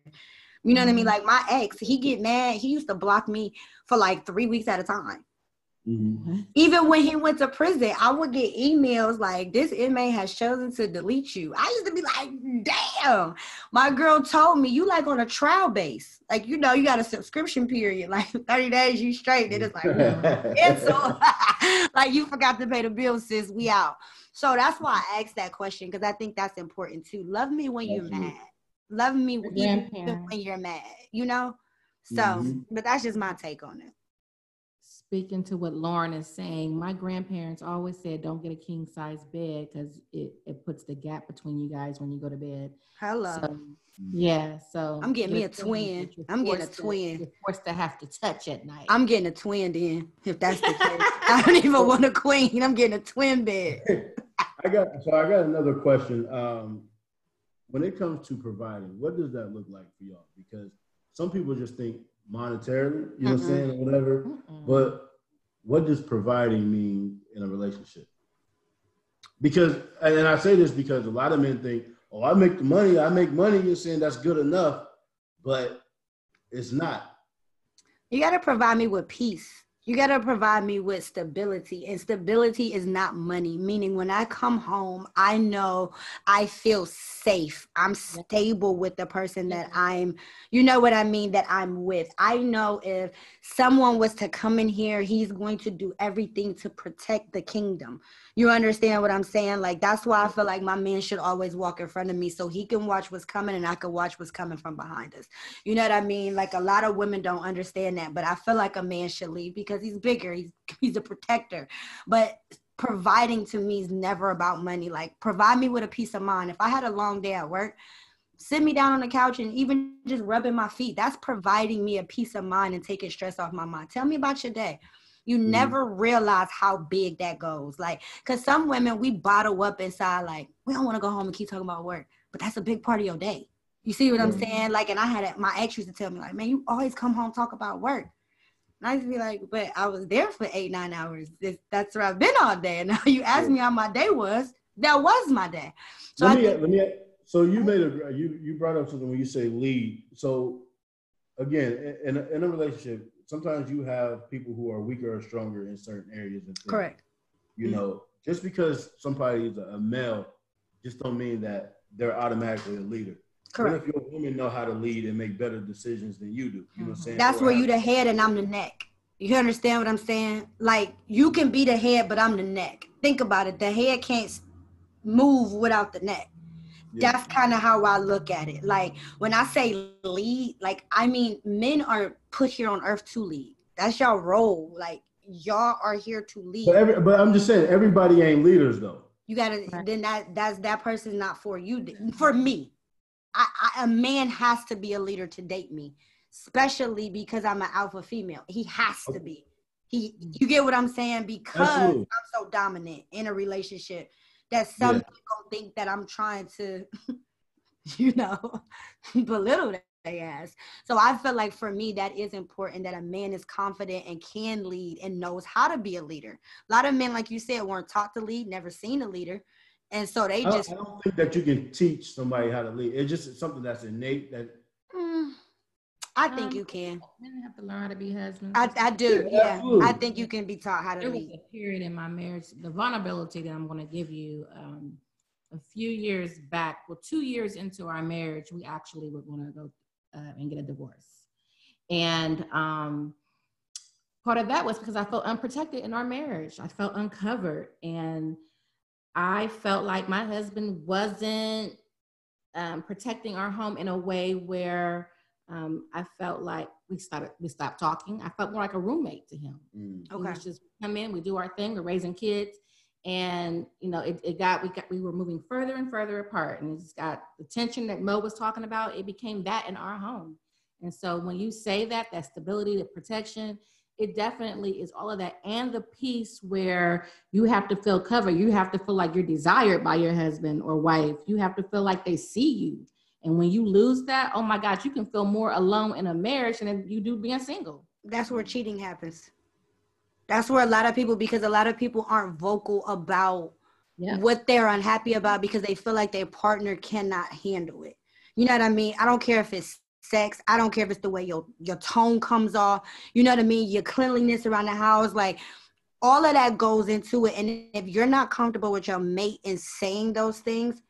You know mm-hmm. what I mean? Mm-hmm. Like my ex, he get mad. He used to block me for like three weeks at a time. Mm-hmm. Even when he went to prison, I would get emails like, This inmate has chosen to delete you. I used to be like, Damn. My girl told me, You like on a trial base. Like, you know, you got a subscription period, like 30 days, you straight. Then it's like, it's cancel. like, you forgot to pay the bill, sis. We out. So that's why I asked that question because I think that's important too. Love me when you're mad. Love me even when you're mad, you know? So, mm-hmm. but that's just my take on it speaking to what Lauren is saying, my grandparents always said, don't get a king size bed because it, it puts the gap between you guys when you go to bed. Hello. So, yeah. So I'm getting me a twin. I'm getting a twin. To, you're forced to have to touch at night. I'm getting a twin then, if that's the case. I don't even want a queen. I'm getting a twin bed. I got so I got another question. Um, when it comes to providing, what does that look like for y'all? Because some people just think monetarily, you know what I'm mm-hmm. saying, or whatever. Mm-mm. But what does providing mean in a relationship? Because, and I say this because a lot of men think, oh, I make the money, I make money, you're saying that's good enough, but it's not. You got to provide me with peace you got to provide me with stability and stability is not money. Meaning when i come home i know i feel safe. I'm stable with the person that mm-hmm. i'm you know what i mean that i'm with. I know if someone was to come in here he's going to do everything to protect the kingdom. You understand what I'm saying? Like that's why I feel like my man should always walk in front of me so he can watch what's coming and I can watch what's coming from behind us. You know what I mean? Like a lot of women don't understand that, but I feel like a man should lead because he's bigger. He's he's a protector. But providing to me is never about money. Like provide me with a peace of mind. If I had a long day at work, sit me down on the couch and even just rubbing my feet. That's providing me a peace of mind and taking stress off my mind. Tell me about your day. You mm never realize how big that goes. Like, cause some women we bottle up inside, like, we don't want to go home and keep talking about work, but that's a big part of your day. You see what mm I'm saying? Like, and I had my ex used to tell me, like, man, you always come home talk about work. And I used to be like, but I was there for eight, nine hours. that's where I've been all day. And now you asked me how my day was. That was my day. So let me, think, let me, so you made a, you, you brought up something when you say lead. So again, in a, in a relationship, sometimes you have people who are weaker or stronger in certain areas. Correct. You mm-hmm. know, just because somebody is a male, just don't mean that they're automatically a leader. Correct. What if your women know how to lead and make better decisions than you do? You know what I'm mm-hmm. saying? That's or where you the head and I'm the neck. You understand what I'm saying? Like you can be the head, but I'm the neck. Think about it. The head can't move without the neck. Yeah. That's kind of how I look at it. Like when I say lead, like I mean men are put here on earth to lead. That's your role. Like y'all are here to lead. But, every, but I'm just saying everybody ain't leaders though. You gotta right. then that that's that person's not for you. For me, I, I, a man has to be a leader to date me, especially because I'm an alpha female. He has to be. He, you get what I'm saying? Because Absolutely. I'm so dominant in a relationship that some yeah. people think that I'm trying to, you know, belittle their ass. So I feel like for me that is important that a man is confident and can lead and knows how to be a leader. A lot of men, like you said, weren't taught to lead, never seen a leader. And so they just. I don't think that you can teach somebody how to lead. It's just something that's innate. That. Mm, I think um, you can. Men have to learn how to be husbands. I, I do. Yeah, yeah. I think you can be taught how to there lead. was a period in my marriage. The vulnerability that I'm going to give you. Um, a few years back, well, two years into our marriage, we actually were going to go uh, and get a divorce, and um, part of that was because I felt unprotected in our marriage. I felt uncovered, and I felt like my husband wasn't um, protecting our home in a way where um, I felt like we started we stopped talking. I felt more like a roommate to him. Mm. Okay, was just come in, we do our thing, we're raising kids, and you know it, it got we got we were moving further and further apart, and it's got the tension that Mo was talking about. It became that in our home, and so when you say that, that stability, the protection, it definitely is all of that and the piece where you have to feel covered. You have to feel like you're desired by your husband or wife. You have to feel like they see you. And when you lose that oh my gosh you can feel more alone in a marriage than you do being single. That's where cheating happens. That's where a lot of people because a lot of people aren't vocal about yeah. what they're unhappy about because they feel like their partner cannot handle it. You know what i mean? I don't care if it's sex. I don't care if it's the way your your tone comes off. You know what I mean? Your cleanliness around the house, like all of that goes into it. And if you're not comfortable with your mate in saying those things,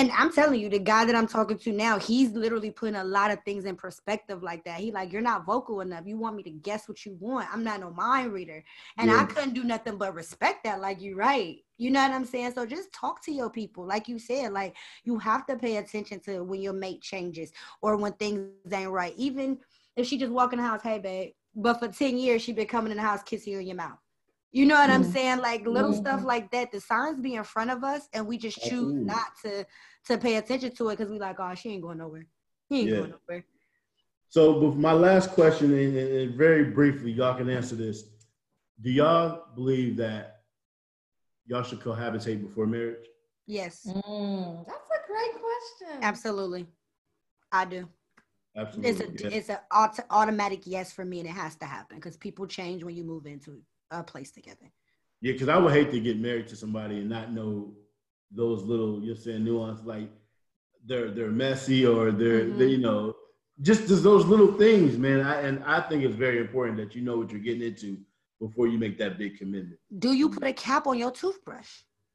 and I'm telling you, the guy that I'm talking to now, he's literally putting a lot of things in perspective like that. He like, you're not vocal enough. You want me to guess what you want. I'm not no mind reader. And yeah. I couldn't do nothing but respect that. Like you're right. You know what I'm saying? So just talk to your people. Like you said, like you have to pay attention to when your mate changes or when things ain't right. Even if she just walk in the house, hey babe. But for 10 years, she been coming in the house kissing you in your mouth. You know what mm-hmm. I'm saying? Like little mm-hmm. stuff like that. The signs be in front of us, and we just choose mm-hmm. not to to pay attention to it because we like, oh, she ain't going nowhere. He ain't yeah. going nowhere. So, my last question, and, and very briefly, y'all can answer this. Do y'all believe that y'all should cohabitate before marriage? Yes. Mm, that's a great question. Absolutely, I do. Absolutely. It's a yes. it's an auto, automatic yes for me, and it has to happen because people change when you move into a place together. Yeah, because I would hate to get married to somebody and not know those little you're saying nuance like they're they're messy or they're mm-hmm. they, you know just just those little things, man. I, and I think it's very important that you know what you're getting into before you make that big commitment. Do you put a cap on your toothbrush?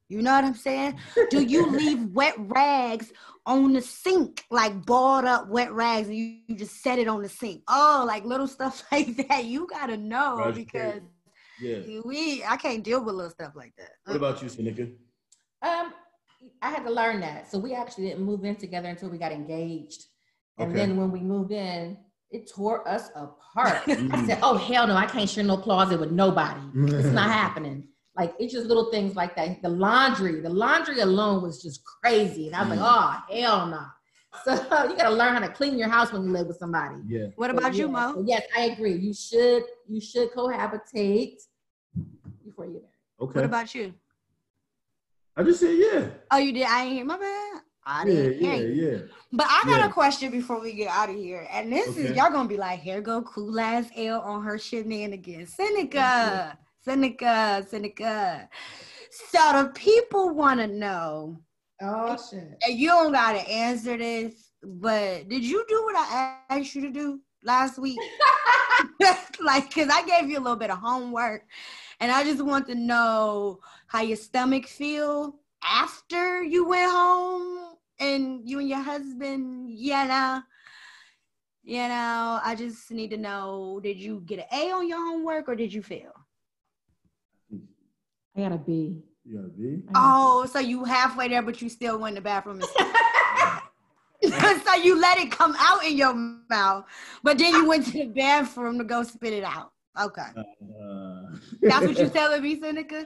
You know what I'm saying? Do you leave wet rags on the sink, like balled up wet rags, and you, you just set it on the sink? Oh, like little stuff like that. You gotta know because yeah. We I can't deal with little stuff like that. What about you, Seneca? Um, I had to learn that. So we actually didn't move in together until we got engaged. And okay. then when we moved in, it tore us apart. I said, Oh hell no, I can't share no closet with nobody. it's not happening. Like it's just little things like that. The laundry, the laundry alone was just crazy. And I was like, mm. oh hell no. So you gotta learn how to clean your house when you live with somebody. Yeah. What So, about you, yeah, Mo? so yes, I agree. You should you should cohabitate before you get married. Okay. What about you? I just said yeah. Oh, you did. I ain't hear my bad. I Yeah, didn't yeah, hear you. yeah. But I got Yeah. a question before we get out of here. And this is y'all gonna be like, here go cool ass L on her shenanigans. Seneca, Seneca, Seneca. So the people wanna know, Oh shit. and you don't gotta answer this, but did you do what I asked you to do last week? like, cause I gave you a little bit of homework, and I just want to know how your stomach feel after you went home and you and your husband, you know. You know, I just need to know: Did you get an A on your homework, or did you fail? I gotta be. You gotta be. Oh, so you halfway there, but you still went in the bathroom. And so you let it come out in your mouth, but then you went to the bathroom to go spit it out. Okay, Uh, that's what you're telling me, Seneca.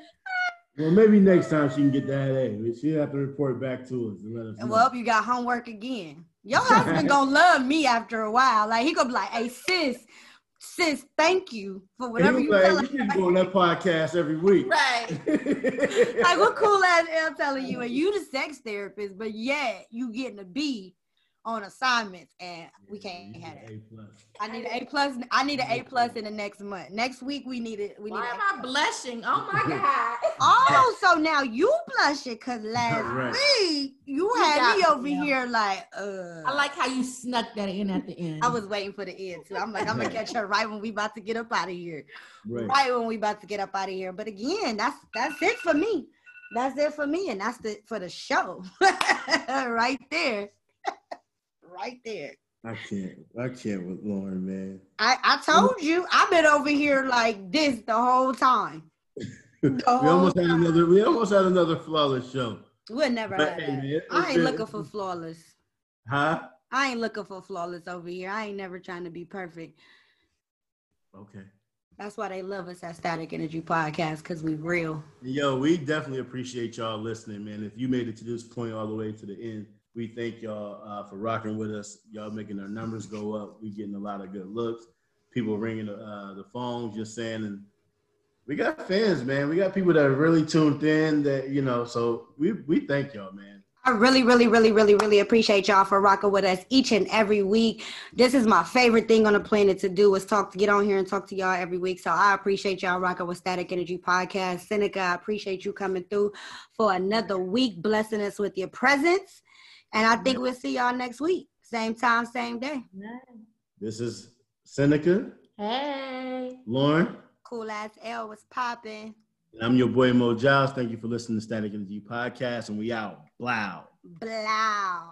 well, maybe next time she can get that A. but She have to report back to us and let us know. Well, you got homework again. Your husband gonna love me after a while. Like he gonna be like, "Hey, sis, sis, thank you for whatever you like, us." you need go on that podcast every week. Right. Like what cool ass am telling you, and you the sex therapist, but yet you getting a B on assignments, and we can't have it. A plus. I need an A plus. I need an A plus in the next month. Next week we need it. We need. Why an am A I plus. blushing? Oh my god. Oh, so now you blushing because last Right. week you You had me over me, yeah. here like, uh. I like how you snuck that in at the end. I was waiting for the end too. I'm like, I'm gonna catch her right when we about to get up out of here. Right. Right when we about to get up out of here. But again, that's that's it for me. That's it for me, and that's the for the show. right there. Right there. I can't. I can't with Lauren, man. I, I told you I've been over here like this the whole time. The We whole almost had another. We almost had another flawless show. We'll never But, have hey, that. man, I ain't looking for flawless. Huh? I ain't looking for flawless over here. I ain't never trying to be perfect. Okay. That's why they love us at Static Energy Podcast because we real. Yo, we definitely appreciate y'all listening, man. If you made it to this point all the way to the end, we thank y'all uh, for rocking with us. Y'all making our numbers go up. We getting a lot of good looks. People ringing the, uh, the phone, just saying, and we got fans, man. We got people that are really tuned in. That you know, so we we thank y'all, man. I really, really, really, really, really appreciate y'all for rocking with us each and every week. This is my favorite thing on the planet to do is talk to get on here and talk to y'all every week. So I appreciate y'all rocking with Static Energy Podcast. Seneca, I appreciate you coming through for another week, blessing us with your presence. And I think we'll see y'all next week. Same time, same day. This is Seneca, Hey. Lauren. Cool ass L was popping. and I'm your boy Mo Giles. Thank you for listening to Static Energy Podcast, and we out. Blow. Blow.